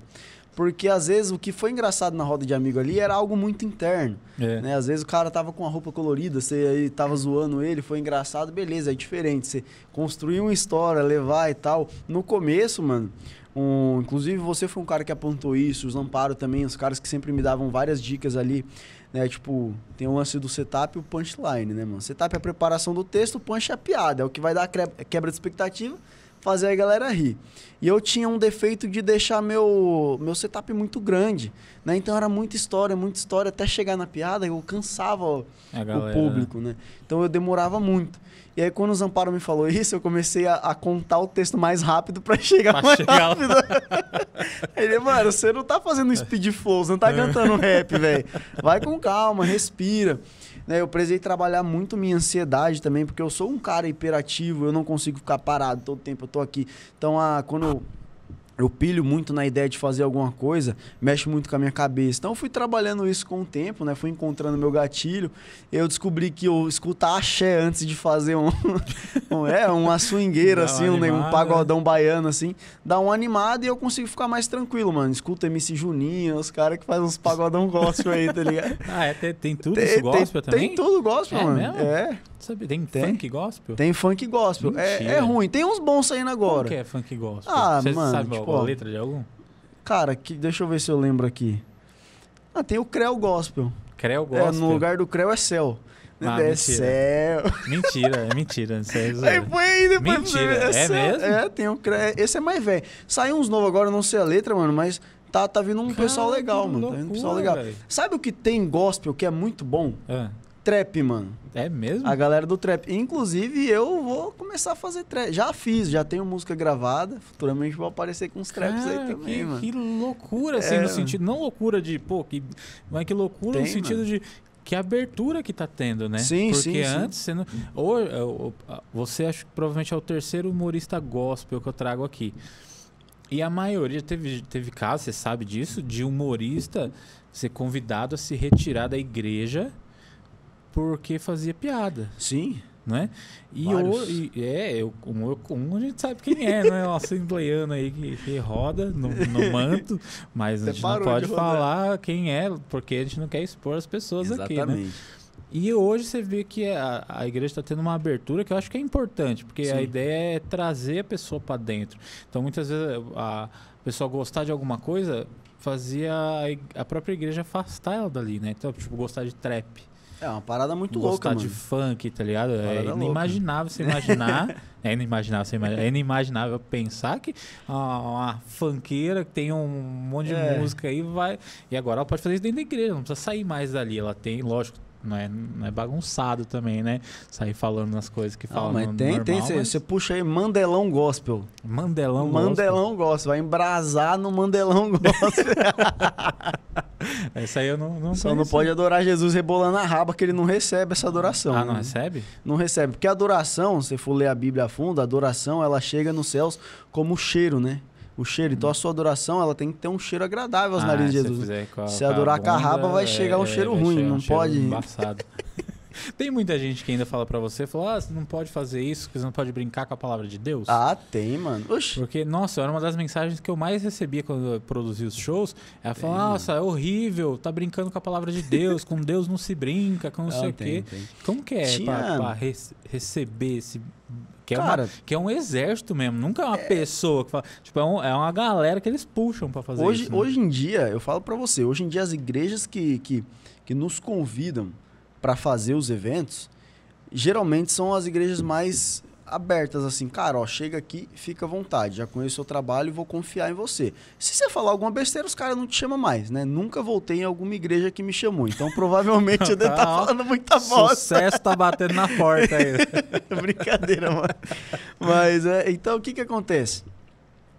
Porque às vezes o que foi engraçado na roda de amigo ali era algo muito interno. é. Né? Às vezes o cara tava com uma roupa colorida, você aí tava zoando ele, foi engraçado, beleza, é diferente. Você construir uma história, levar e tal. No começo, mano, um, inclusive você foi um cara que apontou isso, os Amparo também, os caras que sempre me davam várias dicas ali, né? Tipo, tem o lance do setup e o punchline, né, mano? Setup é a preparação do texto, o punch é a piada, é o que vai dar quebra de expectativa, fazer a galera rir. E eu tinha um defeito de deixar meu, meu setup muito grande, né? Então era muita história, muita história, até chegar na piada eu cansava o público, né? Então eu demorava muito. E aí quando o Zamparo me falou isso, eu comecei a, a contar o texto mais rápido pra [LAUGHS] chegar Pra mais chegar rápido. [LAUGHS] Ele, mano, você não tá fazendo speed flow, você não É. tá cantando rap, velho. Vai com calma, respira. Né, eu precisei trabalhar muito minha ansiedade também, porque eu sou um cara hiperativo, eu não consigo ficar parado todo tempo, eu tô aqui. Então, a, quando eu, eu pilho muito na ideia de fazer alguma coisa, mexe muito com a minha cabeça. Então, eu fui trabalhando isso com o tempo, né? Fui encontrando meu gatilho. Eu descobri que eu escutar axé antes de fazer um, [LAUGHS] um é, uma swingueira, uma assim, um, um pagodão baiano, assim, dá uma animada e eu consigo ficar mais tranquilo, mano. Escuta MC Juninho, os caras que fazem uns pagodão gospel aí, tá ligado? [LAUGHS] Ah, é, tem, tem tudo Tem- isso gospel tem, também? Tem tudo gospel, É mano. mesmo? É, Sabe, tem, Tem. funk gospel? tem funk gospel. É, é ruim. Tem uns bons saindo agora. que é funk gospel? Ah, Você mano, sabe tipo, a letra de algum? Cara, que, deixa eu ver se eu lembro aqui. Ah, tem o Creu Gospel. Creu gospel? É, no lugar do Creu é céu. Ah, é mentira. céu. Mentira, é mentira. É Aí põe aí depois você Mentira, é céu. mesmo? É, tem o Creu. Esse é mais velho. Saiu uns novos agora, eu não sei a letra, mano, mas tá, tá vindo um Cara, pessoal legal, mano. Tá vindo um pessoal loucura, legal. velho. Sabe o que tem gospel que é muito bom? Ah, Trap, mano. é mesmo? A galera do trap. Inclusive, eu vou começar a fazer trap. Já fiz, já tenho música gravada. Futuramente vou aparecer com uns traps Cara, aí também, que, mano. que loucura, assim, É, no sentido. Não loucura de, pô, que, mas que loucura no Tem, sentido mano. de. Que abertura que tá tendo, né? Sim, Porque sim, sim. antes você não. Ou- você acho que provavelmente é o terceiro humorista gospel que eu trago aqui. E a maioria, teve, teve casos, você sabe disso, de humorista ser convidado a se retirar da igreja porque fazia piada, Sim. não é? E, o, e é, eu, o comum a gente sabe quem é, né? Um assembleiano aí que, que roda no, no [LAUGHS] manto, mas a Você gente não pode falar quem é, porque a gente não quer expor as pessoas aqui, né? Exatamente. E hoje você vê que a, a igreja está tendo uma abertura que eu acho que é importante, porque a Sim. ideia é trazer a pessoa para dentro. Então, muitas vezes, a pessoa gostar de alguma coisa fazia a, a própria igreja afastar ela dali, né? Então, tipo, gostar de trap, É uma parada muito gostar louca, de mano. funk, tá ligado? É louca. inimaginável você imaginar. [LAUGHS] é inimaginável você imaginar. É inimaginável pensar que uma, uma funkeira que tem um monte de É. música aí vai. E agora ela pode fazer isso dentro da igreja, não precisa sair mais dali. Ela tem, lógico. Não é, não é bagunçado também, né? Sair falando nas coisas que Não, falam mas no tem, normal, tem. mas Você puxa aí Mandelão Gospel. Mandelão gospel. Mandelão Gospel. Vai embrasar no Mandelão Gospel. [LAUGHS] Essa aí eu não, não Só não pode adorar Jesus rebolando a raba, que ele não recebe essa adoração. Ah, não né? recebe? Não recebe. Porque a adoração, se for ler a Bíblia a fundo, a adoração, ela chega nos céus como cheiro, né? O cheiro. Então a sua adoração, ela tem que ter um cheiro agradável aos Ah, narizes de se Jesus. fizer com a- Se a adorar com a raba, bunda, vai chegar um cheiro vai ruim, um não cheiro pode- Embaçado. [LAUGHS] Tem muita gente que ainda fala pra você, fala, ah, você não pode fazer isso, que você não pode brincar com a palavra de Deus. Ah, tem, mano. Oxi. Porque, nossa, era uma das mensagens que eu mais recebia quando eu produzia os shows. Ela falou, nossa, é horrível, tá brincando com a palavra de Deus, com Deus não se brinca, com não sei o quê. tem. Como que é Tinha- pra, pra rece- receber esse... Que é, Cara, uma, que é um exército mesmo, nunca é uma pessoa que fala. Tipo, é, um- é uma galera que eles puxam pra fazer hoje, isso. né? hoje em dia, eu falo pra você, hoje em dia as igrejas que, que, que nos convidam pra fazer os eventos, geralmente são as igrejas mais abertas assim, cara, ó, chega aqui, fica à vontade, já conheço o seu trabalho e vou confiar em você. Se você falar alguma besteira, os caras não te chamam mais, né? Nunca voltei em alguma igreja que me chamou, então provavelmente eu devo estar tá falando muita bosta. Sucesso tá batendo na porta aí. [LAUGHS] Brincadeira, mano. Mas, é, então, o que que acontece?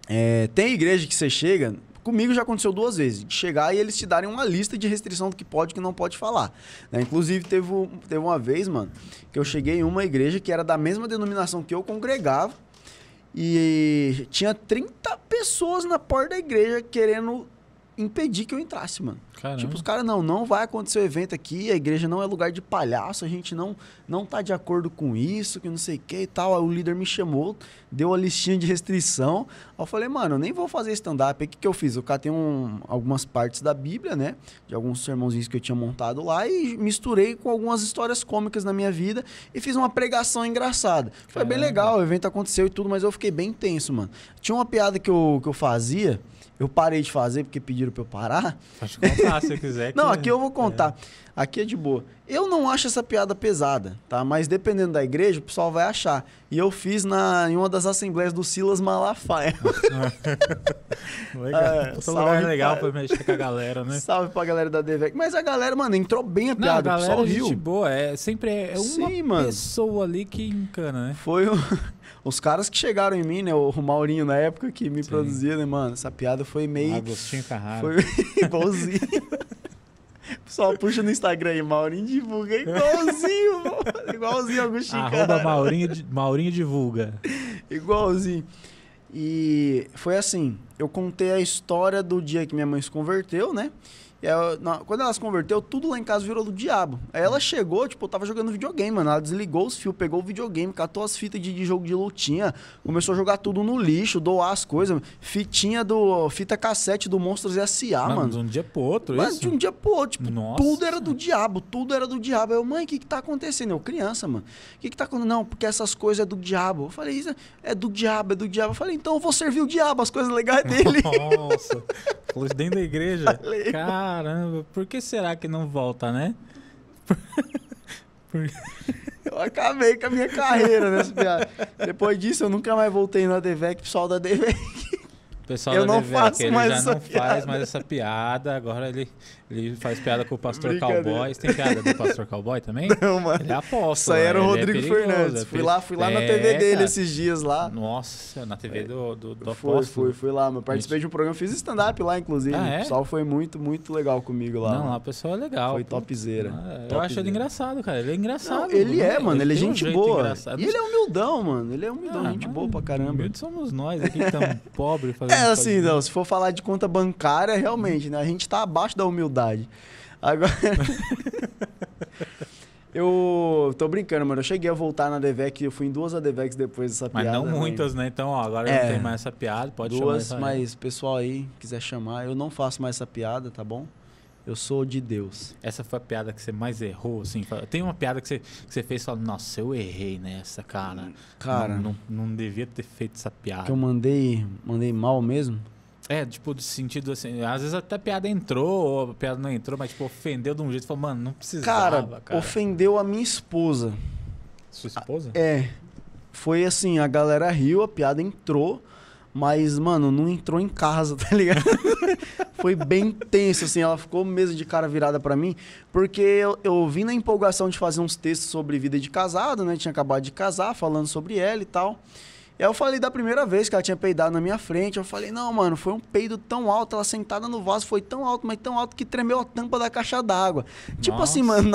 É, tem igreja que você chega, Comigo já aconteceu duas vezes, de chegar e eles te darem uma lista de restrição do que pode e que não pode falar. Né? Inclusive, teve, teve uma vez, mano, que eu cheguei em uma igreja que era da mesma denominação que eu congregava e tinha 30 pessoas na porta da igreja querendo impedir que eu entrasse, mano. Caramba. Tipo, os caras, não, não vai acontecer o evento aqui, a igreja não é lugar de palhaço, a gente não, não tá de acordo com isso, que não sei o que e tal. Aí o líder me chamou, deu a listinha de restrição. Aí eu falei, mano, eu nem vou fazer stand-up. Aí o que, que eu fiz? Eu catei um, algumas partes da Bíblia, né? De alguns sermãozinhos que eu tinha montado lá e misturei com algumas histórias cômicas na minha vida e fiz uma pregação engraçada. Foi bem legal, o evento aconteceu e tudo, mas eu fiquei bem tenso, mano. Tinha uma piada que eu, que eu fazia eu parei de fazer porque pediram para eu parar. Pode contar se quiser. [LAUGHS] não, aqui eu vou contar. É. Aqui é de boa. Eu não acho essa piada pesada, tá? Mas dependendo da igreja, o pessoal vai achar. E eu fiz na, em uma das assembleias do Silas Malafaia. [LAUGHS] legal. É, Outro lugar legal pra... pra mexer com a galera, né? Salve pra galera da DVEC. Mas a galera, mano, entrou bem a piada. Não, a galera, o pessoal riu. boa. É, sempre é uma Sim, pessoa ali que encana, né? Foi o... os caras que chegaram em mim, né? O Maurinho na época que me Sim. produzia, né, mano? Essa piada foi meio. Agostinho Carrara. Foi [LAUGHS] igualzinho. Pessoal puxa no Instagram aí, Maurinho divulga igualzinho, igualzinho Agostinho Arroba Carrara. Maurinho, Maurinho divulga. igualzinho. E foi assim, eu contei a história do dia que minha mãe se converteu, né? Ela, na, quando ela se converteu, tudo lá em casa virou do diabo. Aí ela chegou, tipo, eu tava jogando videogame, mano. Ela desligou os fios, pegou o videogame, catou as fitas de, de, jogo de lutinha, começou a jogar tudo no lixo, doar as coisas. Fitinha do. Fita cassete do Monstros S.A., mano. De um dia pro outro, mano, isso? de um dia pro outro. Tipo, Nossa. tudo era do diabo, tudo era do diabo. Aí eu, mãe, o que que tá acontecendo? Eu, criança, mano. O que que tá acontecendo? Não, porque essas coisas é do diabo. Eu falei, isso é do diabo, é do diabo. Eu falei, então eu vou servir o diabo, as coisas legais dele. [LAUGHS] Nossa. Falou isso dentro da igreja. [LAUGHS] Falei, Caramba, por que será que não volta, né? Por... [LAUGHS] Eu acabei com a minha carreira nessa piada. Depois disso, eu nunca mais voltei na DVEC, pessoal da DVEC. pessoal eu da não DVEC, faço ele mais já não piada. faz mais essa piada, agora ele ele faz piada com o pastor cowboy. Você tem piada do pastor cowboy também? [LAUGHS] Não, mano. Ele é apóstolo. Isso aí era o é Rodrigo é Fernandes. É fui lá, fui lá é, na TV dele cara. esses dias lá. Nossa, na TV do, do, do foi, apóstolo. Fui, fui lá. Eu participei de um programa, fiz stand-up lá, inclusive. Ah, é? O pessoal foi muito, muito legal comigo lá. Não, a pessoa é legal. Foi topzera. Ah, eu acho ele engraçado, cara. Ele é engraçado. Não, ele é, mano. Ele, ele é gente um boa. Engraçado. E ele é humildão, mano. Ele é humildão, ah, gente boa pra caramba. Humilde somos nós aqui que estamos [LAUGHS] pobres. É assim, não. Se for falar de conta bancária, realmente, né? A gente tá abaixo da humildade. Agora. [LAUGHS] eu tô brincando, mano. Eu cheguei a voltar na DVEC, eu fui em duas ADVECs depois dessa mas piada. Mas não muitas, né? Então, ó, agora é, não tem mais essa piada, pode duas, chamar. Duas, mas pessoal aí quiser chamar, eu não faço mais essa piada, tá bom? Eu sou de Deus. Essa foi a piada que você mais errou, assim? Tem uma piada que você, que você fez e falou, nossa, eu errei nessa, cara. Cara. Não, não, não devia ter feito essa piada. Que eu mandei, mandei mal mesmo? É, tipo, do sentido assim, às vezes até a piada entrou, ou a piada não entrou, mas tipo, ofendeu de um jeito, falou, mano, não precisava, cara. cara. ofendeu a minha esposa. Sua esposa? É. Foi assim, a galera riu, a piada entrou, mas, mano, não entrou em casa, [LAUGHS] tá ligado? Foi bem tenso, assim, ela ficou mesmo de cara virada para mim, porque eu, eu vim na empolgação de fazer uns textos sobre vida de casado, né? Tinha acabado de casar, falando sobre ela e tal. E aí eu falei da primeira vez que ela tinha peidado na minha frente. Eu falei, não, mano, foi um peido tão alto, ela sentada no vaso foi tão alto, mas tão alto que tremeu a tampa da caixa d'água. Tipo assim, mano,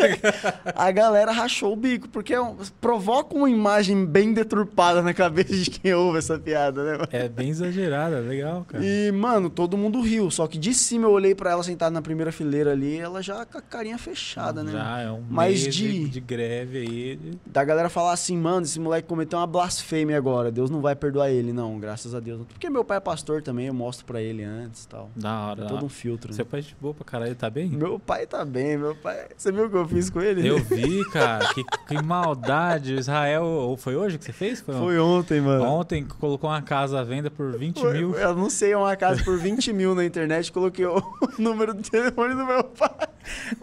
[LAUGHS] a galera rachou o bico, porque é provoca uma imagem bem deturpada na cabeça de quem ouve essa piada, né? Mano? É bem exagerada, legal, cara. E, mano, todo mundo riu. Só que de cima eu olhei para ela sentada na primeira fileira ali, ela já com a carinha fechada, né? Já, é um mas de, de greve aí. Da galera falar assim, mano, esse moleque cometeu uma blasfêmia agora, Deus não vai perdoar ele, não, graças a Deus. Porque meu pai é pastor também, eu mostro para ele antes e tal. Da hora. É todo um filtro. Seu né? pai é de boa pra caralho, tá bem? Meu pai tá bem, meu pai. Você viu o que eu fiz com ele? Eu [LAUGHS] vi, cara. que, que maldade. Israel. Foi hoje que você fez? Foi, Foi ontem, mano. Ontem colocou uma casa à venda por 20 Foi, mil. Eu anunciei uma casa por 20 mil na internet, coloquei o [LAUGHS] número de telefone do meu pai.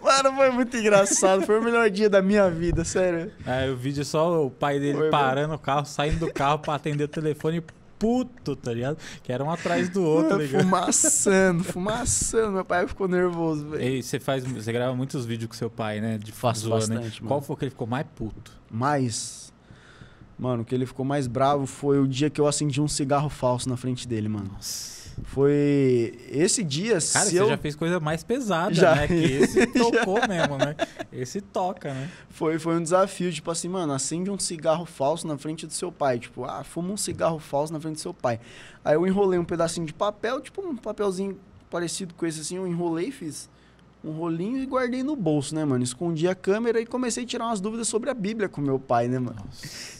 Mano, foi muito engraçado. Foi o melhor dia da minha vida, sério. Aí o vídeo é só o pai dele Foi, parando o carro, saindo do carro pra atender o telefone puto, tá ligado? Que era um atrás do outro, tá Mano, ligado? fumaçando, fumaçando. Meu pai ficou nervoso, velho. E você faz, você grava muitos vídeos com seu pai, né? De Faço zoa, né? mano. Qual foi que ele ficou mais puto? Mas, mano, o que ele ficou mais bravo foi o dia que eu acendi um cigarro falso na frente dele, mano. Nossa. Foi esse dia, Cara, se você eu... já fez coisa mais pesada, Já. né? Que esse [LAUGHS] tocou mesmo, né? Esse toca, né? Foi, foi um desafio, tipo assim, mano, acende um cigarro falso na frente do seu pai. Tipo, ah, fuma um cigarro falso na frente do seu pai. Aí eu enrolei um pedacinho de papel, tipo um papelzinho parecido com esse assim, eu enrolei, fiz um rolinho e guardei no bolso, né, mano? Escondi a câmera e comecei a tirar umas dúvidas sobre a Bíblia com meu pai, né, mano?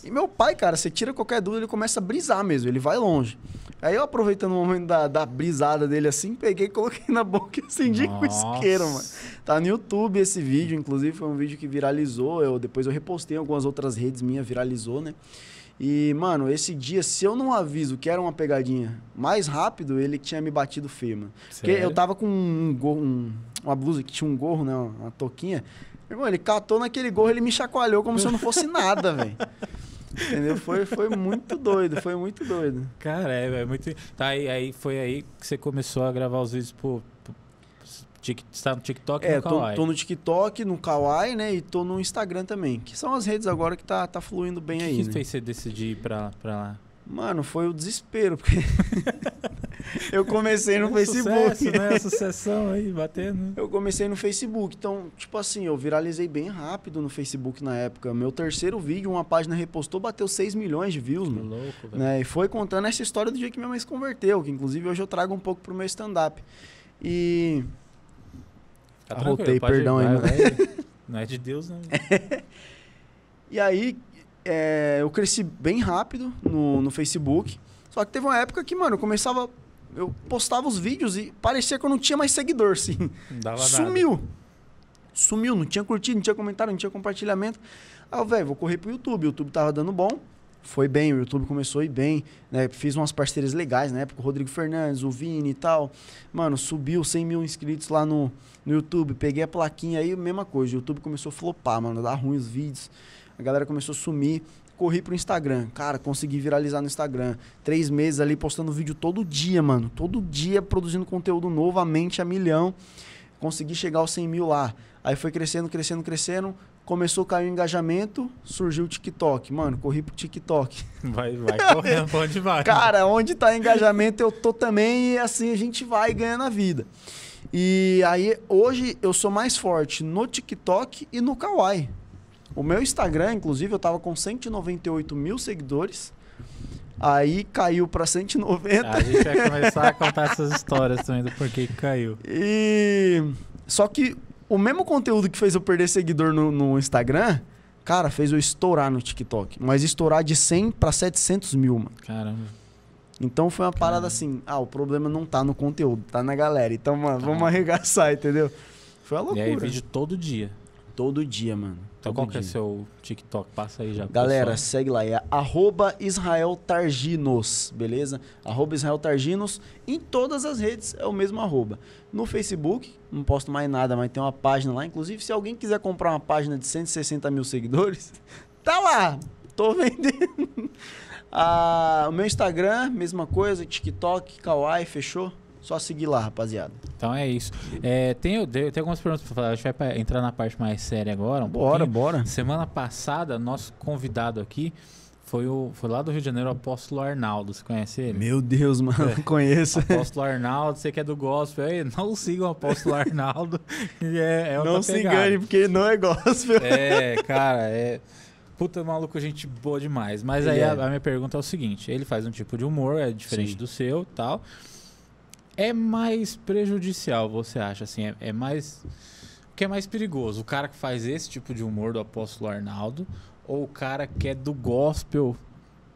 E meu pai, cara, você tira qualquer dúvida, ele começa a brisar mesmo, ele vai longe. Aí eu, aproveitando o momento da, da brisada dele assim, peguei, coloquei na boca e acendi com Nossa. isqueiro, mano. Tá no YouTube esse vídeo, inclusive foi um vídeo que viralizou. Eu, depois eu repostei em algumas outras redes minhas, viralizou, né? E, mano, esse dia, se eu não aviso que era uma pegadinha mais rápido, ele tinha me batido feio, mano. Porque Sério? eu tava com um gorro, um- uma blusa que tinha um gorro, né? Uma touquinha. Irmão, ele catou naquele gorro, ele me chacoalhou como se eu não fosse nada, velho. Entendeu? Foi, foi muito doido, foi muito doido. Cara, é, é muito. Tá, aí, aí foi aí que você começou a gravar os vídeos pro. Pro Tik- você tá no TikTok e É, no tô, Kawaii. tô no TikTok, no Kawaii, né? E tô no Instagram também. Que são as redes agora que tá, tá fluindo bem O que, aí, que né? fez você decidir ir pra, pra lá? Mano, foi o desespero, porque [LAUGHS] eu comecei no É um Facebook. Sucesso, né? Sucessão aí, batendo. Eu comecei no Facebook, então, tipo assim, eu viralizei bem rápido no Facebook na época. Meu terceiro vídeo, uma página repostou, bateu 6 milhões de views, Que mano. louco, velho. Né? E foi contando essa história do dia que minha mãe se converteu, que inclusive hoje eu trago um pouco pro meu stand-up. E Tá Arrotei, perdão aí, vai. Não é de Deus, não. [LAUGHS] E aí, é, eu cresci bem rápido no, no Facebook. Só que teve uma época que, mano, eu começava. Eu postava os vídeos e parecia que eu não tinha mais seguidor, [LAUGHS] sim. Dava nada. Sumiu. Sumiu, não tinha curtido, não tinha comentário, não tinha compartilhamento. Aí eu, velho, vou correr pro YouTube. O YouTube tava dando bom. Foi bem, o YouTube começou a ir bem, né? Fiz umas parcerias legais na época, o Rodrigo Fernandes, o Vini e tal. Mano, subiu 100 mil inscritos lá no, no YouTube. Peguei a plaquinha aí, mesma coisa. O YouTube começou a flopar, mano, dar ruim os vídeos. A galera começou a sumir. Corri pro Instagram. Cara, consegui viralizar no Instagram. Três meses ali postando vídeo todo dia, mano. Todo dia produzindo conteúdo novo, a mente a milhão. Consegui chegar aos 100 mil lá. Aí foi crescendo, crescendo, crescendo. Começou a cair o engajamento, surgiu o TikTok. Mano, corri pro TikTok. [LAUGHS] Vai, vai correndo onde vai. Cara, onde tá engajamento eu tô também e assim a gente vai ganhando a vida. E aí hoje eu sou mais forte no TikTok e no Kawaii. O meu Instagram, inclusive, eu tava com 198 mil seguidores. Aí caiu pra 190. A gente vai [LAUGHS] começar a contar essas histórias também do porquê que caiu. E. Só que o mesmo conteúdo que fez eu perder seguidor no, no Instagram, cara, fez eu estourar no TikTok. Mas estourar de 100 pra 700 mil, mano. Caramba. Então foi uma parada Caramba. assim: ah, o problema não tá no conteúdo, tá na galera. Então, mano, Tá. vamos arregaçar, entendeu? Foi uma E loucura. aí, vídeo todo dia. Todo dia, mano. Então, todo qual que é seu TikTok? Passa aí já. Galera, pessoal. segue lá, é arroba Israel Targinos, beleza? Arroba Israel Targinos. Em todas as redes é o mesmo arroba. No Facebook, não posto mais nada, mas tem uma página lá. Inclusive, se alguém quiser comprar uma página de 160 mil seguidores, [LAUGHS] tá lá. Tô vendendo. [LAUGHS] Ah, o meu Instagram, mesma coisa. TikTok, Kawaii, fechou? Só seguir lá, rapaziada. Então é isso. É, tem, tem algumas perguntas pra falar. A gente vai entrar na parte mais séria agora. Um Bora, pouquinho. bora. Semana passada, nosso convidado aqui foi, o, foi lá do Rio de Janeiro, o apóstolo Arnaldo. Você conhece ele? Meu Deus, mano, [LAUGHS] conheço. Apóstolo Arnaldo, você que é do gospel aí, não sigam o apóstolo Arnaldo. [LAUGHS] É, é não se pegada. engane, porque não é gospel. É, cara, é. Puta maluco, gente boa demais. Mas aí a, é. a minha pergunta é o seguinte: ele faz um tipo de humor, é diferente Sim. do seu tal. É mais prejudicial, você acha? Assim, é, é mais. O que é mais perigoso? O cara que faz esse tipo de humor do apóstolo Arnaldo ou o cara que é do gospel,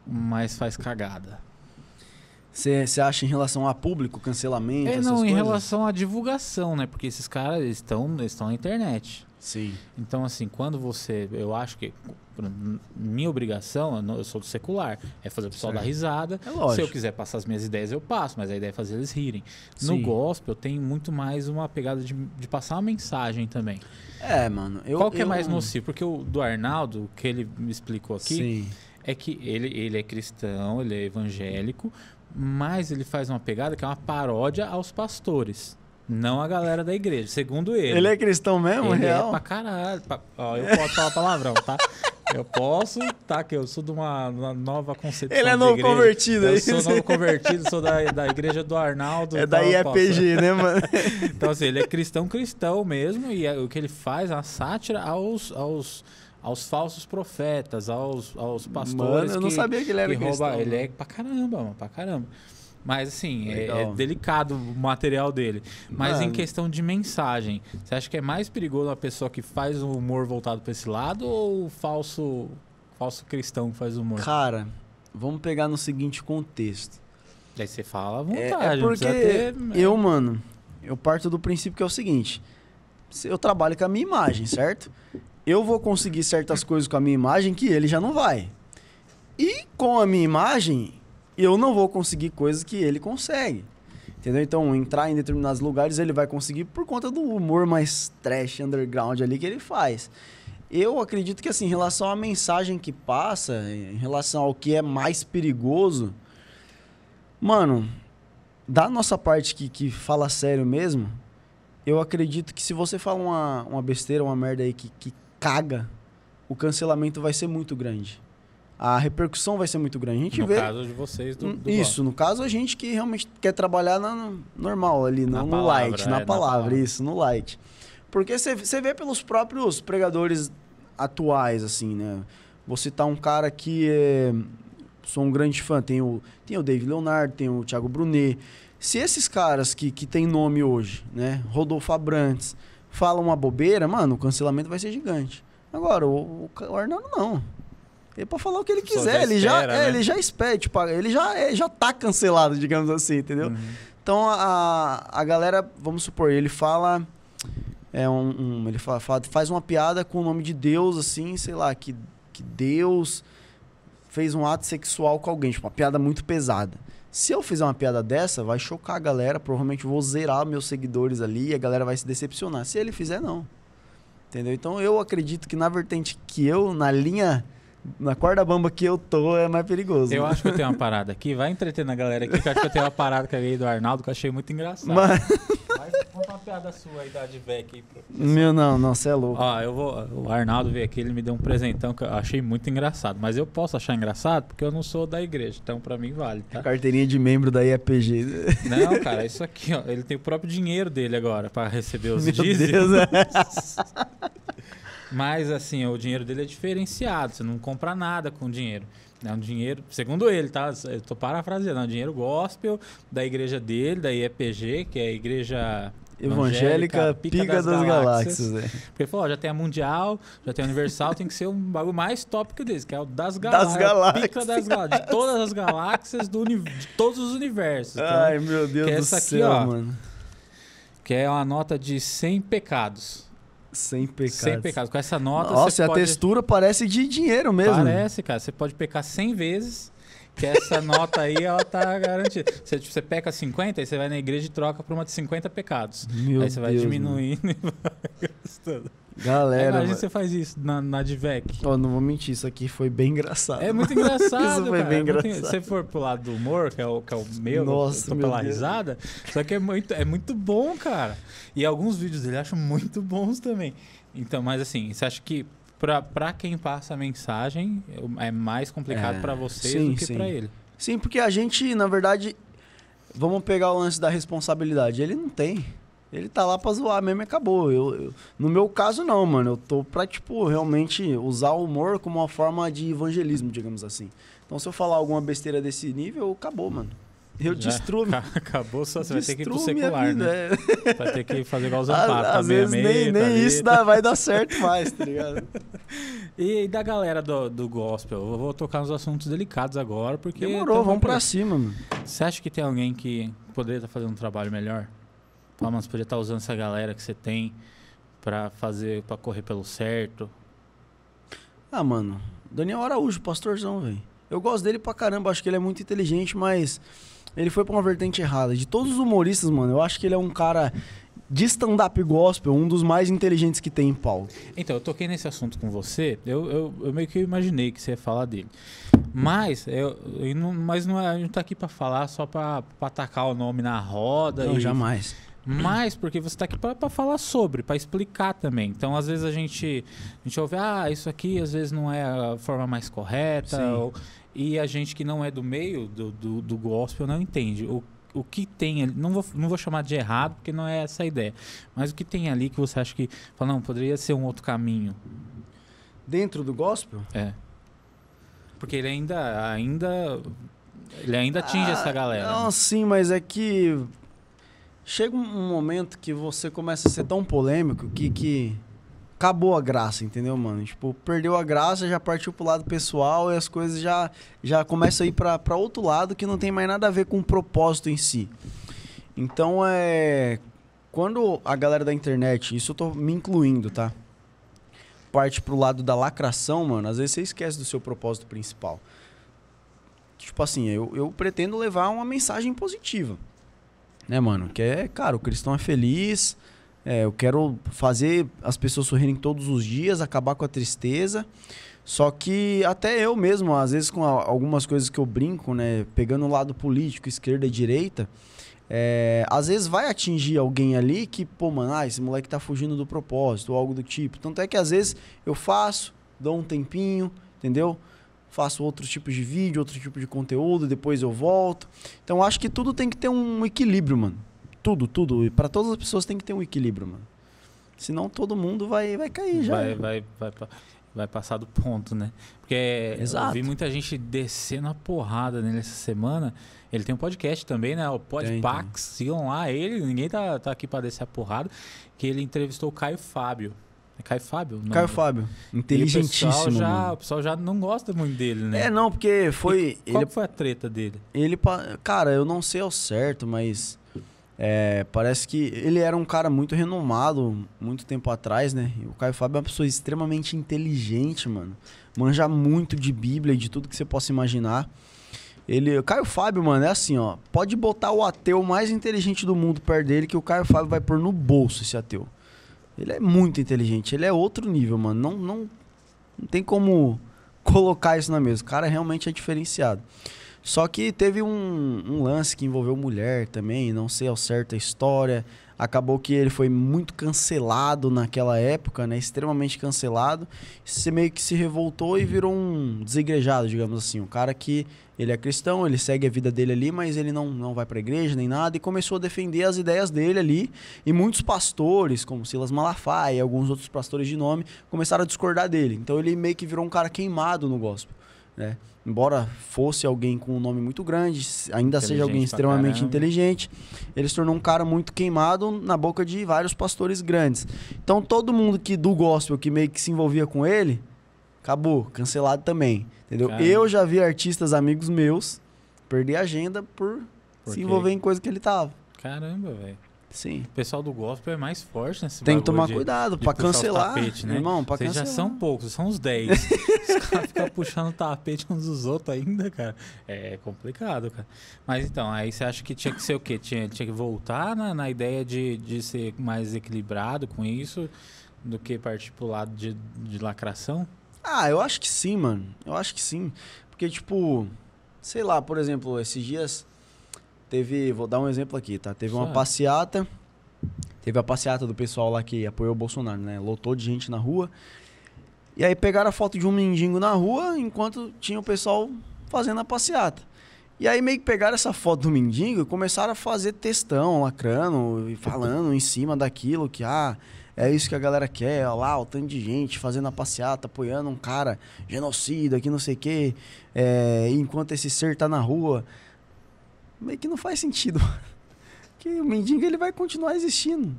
mas faz cagada? Você acha em relação a público, cancelamento, É, não, em coisas? relação à divulgação, né? Porque esses caras estão estão na internet. Sim. Então, assim, quando você. Eu acho que. Minha obrigação, eu eu sou do secular, é fazer o pessoal Certo. dar risada. É lógico. Se eu quiser passar as minhas ideias, eu passo, mas a ideia é fazer eles rirem. No Sim. gospel, tem muito mais uma pegada de, de passar uma mensagem também. É, mano. Eu, Qual que é eu- mais nocivo? Porque o do Arnaldo, o que ele me explicou aqui, Sim. é que ele, ele é cristão, ele é evangélico, mas ele faz uma pegada que é uma paródia aos pastores, não a galera da igreja, segundo ele. Ele é cristão mesmo, Ele real? é pra caralho. pra- Ó, eu posso falar palavrão, tá? Eu posso, tá? Que eu sou de uma, uma nova concepção. Ele é novo convertido, é Eu sou novo [LAUGHS] convertido, sou da, da igreja do Arnaldo. É da eu posso. IEPG, né, mano? [LAUGHS] Então, assim, ele é cristão, cristão mesmo, e é- o que ele faz é uma sátira aos, aos, aos falsos profetas, aos, aos pastores. Mano, eu não que- sabia que ele era que rouba- cristão. Ele é pra caramba, mano, pra caramba. Mas assim, é, é delicado o material dele. Mas em Mano. questão de mensagem, você acha que é mais perigoso uma pessoa que faz o humor voltado pra esse lado ou o falso, falso cristão que faz humor? Cara, vamos pegar no seguinte contexto. Daí você fala à É, vontade, é não porque ter... eu, mano, eu parto do princípio que é o seguinte: se eu trabalho com a minha imagem, certo? Eu vou conseguir certas coisas com a minha imagem que ele já não vai. E com a minha imagem, eu não vou conseguir coisas que ele consegue. Entendeu? Então, entrar em determinados lugares ele vai conseguir por conta do humor mais trash, underground ali que ele faz. Eu acredito que, assim, em relação à mensagem que passa, em relação ao que é mais perigoso, mano, da nossa parte que, que fala sério mesmo, eu acredito que se você fala uma, uma besteira, uma merda aí que, que caga, o cancelamento vai ser muito grande. A repercussão vai ser muito grande. A gente No vê. caso de vocês, do, do isso, no caso a gente que realmente quer trabalhar na, no normal ali, Na no, palavra, light, é, na na palavra, palavra. isso, no light. Porque você vê pelos próprios pregadores atuais, assim, né? Vou citar um cara que é, sou um grande fã, tem o, tem o David Leonardo, tem o Thiago Brunet. Se esses caras que, que tem nome hoje, né? Rodolfo Abrantes, falam uma bobeira, mano, o cancelamento vai ser gigante. Agora, o, o, o Arnaldo não. Ele pode falar o que ele quiser, já ele já, espera, é, né? ele já espera, tipo, ele já, é, já tá cancelado, digamos assim, entendeu? Uhum. Então a, a galera, vamos supor, ele fala. É um, um- ele fala, fala- faz uma piada com o nome de Deus, assim, sei lá, que, que Deus fez um ato sexual com alguém, tipo, uma piada muito pesada. Se eu fizer uma piada dessa, vai chocar a galera, provavelmente vou zerar meus seguidores ali e a galera vai se decepcionar. Se ele fizer, não. Entendeu? Então eu acredito que na vertente que eu, na linha, na corda bamba que eu tô, é mais perigoso. Eu né? acho que eu tenho uma [LAUGHS] parada aqui. Vai entreter na galera aqui, que eu acho que eu tenho uma parada que eu ganhei do Arnaldo que eu achei muito engraçado. Mas- Vai, conta uma piada sua aí da Advec aí. Meu, não, não, você é louco. Ó, eu vou. O Arnaldo veio aqui, ele me deu um presentão que eu achei muito engraçado. Mas eu posso achar engraçado porque eu não sou da igreja. Então pra mim vale, tá? Carteirinha de membro da IEPG. Não, [LAUGHS] cara, é isso aqui, ó. Ele tem o próprio dinheiro dele agora pra receber os Meu dízimos. Deus, é. [LAUGHS] Mas assim, o dinheiro dele é diferenciado, você não compra nada com dinheiro. É um dinheiro, segundo ele, tá? Eu tô parafraseando, é um dinheiro gospel da igreja dele, da IEPG, que é a igreja Evangélica Pica, das, Galáxias. né? Porque ele falou, ó, já tem a Mundial, já tem a Universal, tem que ser um bagulho mais tópico desse, que é o das galáxias. galáxias. Pica das galáxias. De todas as galáxias, do de todos os universos. então, Ai, meu Deus que é do essa aqui, céu, ó. mano. que é uma nota de 100 pecados. Sem pecados. 100 pecados. Com essa nota, Nossa, você a pode... textura parece de dinheiro mesmo. Parece, cara. Você pode pecar 100 vezes, que essa nota aí, ela tá garantida. Você, tipo, você peca 50, aí você vai na igreja e troca por uma de 50 pecados. Meu aí você vai Deus, diminuindo e [LAUGHS] vai gastando. mano. Galera, Imagina mano. você faz isso na, na Advec. Ó, não vou mentir, isso aqui foi bem engraçado. É muito engraçado, [LAUGHS] Isso foi cara. bem é muito engraçado. Se você for pro lado do humor, que é o, que é o meu, Nossa, eu tô pela Deus. risada, só que é muito, é muito bom, cara. E alguns vídeos dele eu acho muito bons também. Então, mas assim, você acha que pra, pra quem passa a mensagem é mais complicado É, pra vocês sim, do que pra ele? Sim, porque a gente, na verdade, vamos pegar o lance da responsabilidade. Ele não tem. Ele tá lá pra zoar mesmo e acabou. Eu, eu- no meu caso, não, mano. Eu tô pra, tipo, realmente usar o humor como uma forma de evangelismo, digamos assim. Então, se eu falar alguma besteira desse nível, acabou, mano. Eu Já destruo, ca- [LAUGHS] Acabou só, você vai ter que ir pro secular, vida, né? é. [LAUGHS] Vai ter que fazer igual o [LAUGHS] Às, Zampato, tá às meia vezes nem, meia, nem tá isso dá, vai dar certo mais, tá ligado? E, e da galera do, do gospel? Eu vou tocar nos assuntos delicados agora, porque... Demorou, tamo vamos pra pra- cima, mano. Você acha que tem alguém que poderia estar fazendo um trabalho melhor? Fala, mas poderia estar usando essa galera que você tem pra fazer, pra correr pelo certo? Ah, mano, Daniel Araújo, pastorzão, velho. Eu gosto dele pra caramba, acho que ele é muito inteligente, mas ele foi pra uma vertente errada. De todos os humoristas, mano, eu acho que ele é um cara de stand-up gospel, um dos mais inteligentes que tem em Paulo. Então, eu toquei nesse assunto com você, eu, eu, eu meio que imaginei que você ia falar dele. Mas, eu, eu não, mas não é, a gente não tá aqui pra falar só pra, pra atacar o nome na roda. Não, e, jamais. Mas porque você tá aqui pra, pra falar sobre, pra explicar também. Então, às vezes a gente, a gente ouve, ah, isso aqui às vezes não é a forma mais correta. Ou- e a gente que não é do meio do, do, do gospel não entende. O, o que tem ali, não vou, não vou chamar de errado, porque não é essa a ideia. Mas o que tem ali que você acha que, fala, não, poderia ser um outro caminho. Dentro do gospel? É. Porque ele ainda, ainda, ele ainda atinge Ah, essa galera. Não, sim, mas é que chega um momento que você começa a ser tão polêmico que, que acabou a graça, entendeu, mano? Tipo, perdeu a graça, já partiu pro lado pessoal e as coisas já, já começam a ir pra, pra outro lado que não tem mais nada a ver com o propósito em si. Então, é... Quando a galera da internet, isso eu tô me incluindo, tá? Parte pro lado da lacração, mano, às vezes você esquece do seu propósito principal. Tipo assim, eu, eu pretendo levar uma mensagem positiva. Né, mano? Que é, cara, o cristão é feliz. É, eu quero fazer as pessoas sorrirem todos os dias, acabar com a tristeza. Só que até eu mesmo, às vezes com algumas coisas que eu brinco, né? Pegando o lado político, esquerda e direita, é, às vezes vai atingir alguém ali que, pô, mano, ah, esse moleque tá fugindo do propósito, ou algo do tipo. Tanto é que às vezes eu faço, dou um tempinho, entendeu? Faço outros tipos de vídeo, outro tipo de conteúdo, depois eu volto. Então acho que tudo tem que ter um equilíbrio, mano. Tudo, tudo. E pra todas as pessoas tem que ter um equilíbrio, mano. Senão todo mundo vai, vai cair já. vai, vai, vai, vai passar do ponto, né? Porque Exato. eu vi muita gente descendo a porrada nele essa semana. Ele tem um podcast também, né? O Podpax. Sigam lá ele. Ninguém tá, tá aqui pra descer a porrada. Que ele entrevistou o Caio Fábio. É Caio Fábio? o nome Caio? Fábio, E o pessoal, inteligentíssimo. já, o pessoal já não gosta muito dele, né? É, não, porque foi. Qual Ele, foi a treta dele? ele. Cara, eu não sei ao certo, mas. É, parece que ele era um cara muito renomado muito tempo atrás, né? O Caio Fábio é uma pessoa extremamente inteligente, mano. Manja muito de Bíblia e de tudo que você possa imaginar. Ele, o Caio Fábio, mano, é assim, ó. Pode botar o ateu mais inteligente do mundo perto dele que o Caio Fábio vai pôr no bolso esse ateu. Ele é muito inteligente, ele é outro nível, mano. Não, não, não tem como colocar isso na mesa. O cara realmente é diferenciado. Só que teve um, um lance que envolveu mulher também, não sei ao certo a história. Acabou que ele foi muito cancelado naquela época, né? Extremamente cancelado. Você meio que se revoltou e virou um desigrejado, digamos assim. Um cara que ele é cristão, ele segue a vida dele ali, mas ele não, não vai pra igreja nem nada. E começou a defender as ideias dele ali. E muitos pastores, como Silas Malafaia e alguns outros pastores de nome, começaram a discordar dele. Então ele meio que virou um cara queimado no gospel, né? Embora fosse alguém com um nome muito grande, ainda seja alguém extremamente caramba. inteligente, ele se tornou um cara muito queimado na boca de vários pastores grandes. Então todo mundo que do gospel que meio que se envolvia com ele, acabou, cancelado também, entendeu? Caramba. Eu já vi artistas amigos meus perder a agenda por, Por se envolver em coisa que ele tava. Caramba, velho. Sim. O pessoal do gospel é mais forte nesse Tem que tomar de- cuidado os cancelar, tapete, né? irmão, pra Vocês já cancelar. são poucos, são uns 10. [LAUGHS] Os caras ficam puxando tapete uns dos outros ainda, cara. É complicado, cara. Mas então, aí você acha que tinha que ser o quê? Tinha, tinha que voltar na, na ideia de, de ser mais equilibrado com isso do que partir pro lado de, de lacração? Ah, eu acho que sim, mano. Eu acho que sim. Porque, tipo, sei lá, por exemplo, esses dias teve. Vou dar um exemplo aqui, tá? Teve uma passeata. Teve a passeata do pessoal lá que apoiou o Bolsonaro, né? Lotou de gente na rua. E aí pegaram a foto de um mendigo na rua enquanto tinha o pessoal fazendo a passeata. E aí meio que pegaram essa foto do mendigo e começaram a fazer textão, lacrando e falando em cima daquilo que, ah, é isso que a galera quer, ó lá, o tanto de gente fazendo a passeata, apoiando um cara genocida, que não sei o quê, é, enquanto esse ser tá na rua. Meio que não faz sentido. [LAUGHS] Que o mendigo ele vai continuar existindo.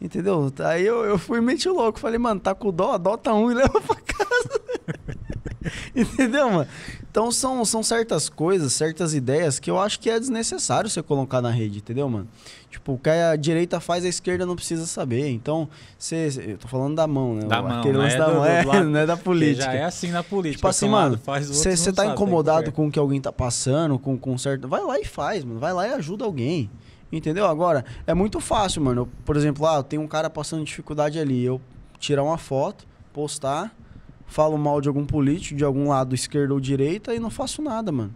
Entendeu? Aí eu, eu fui meti o louco. Falei, mano, tá com dó, adota um e leva pra casa. [LAUGHS] Entendeu, mano? Então são, são certas coisas, certas ideias que eu acho que é desnecessário você colocar na rede, entendeu, mano? Tipo, o que a direita faz, a esquerda não precisa saber. Então, você. Eu tô falando da mão, né? Da mão, Aquele não lance é da do- mão, do é, lado- [LAUGHS] não é da política. Já é assim na política. Tipo assim, mano, o Você não tá sabe, incomodado com o que alguém tá passando, com, com certo. Vai lá e faz, mano. Vai lá e ajuda alguém. Entendeu? Agora, é muito fácil, mano. Eu, por exemplo, lá, tem um cara passando dificuldade ali. Eu tirar uma foto, postar, falo mal de algum político, de algum lado, esquerda ou direita, e não faço nada, mano.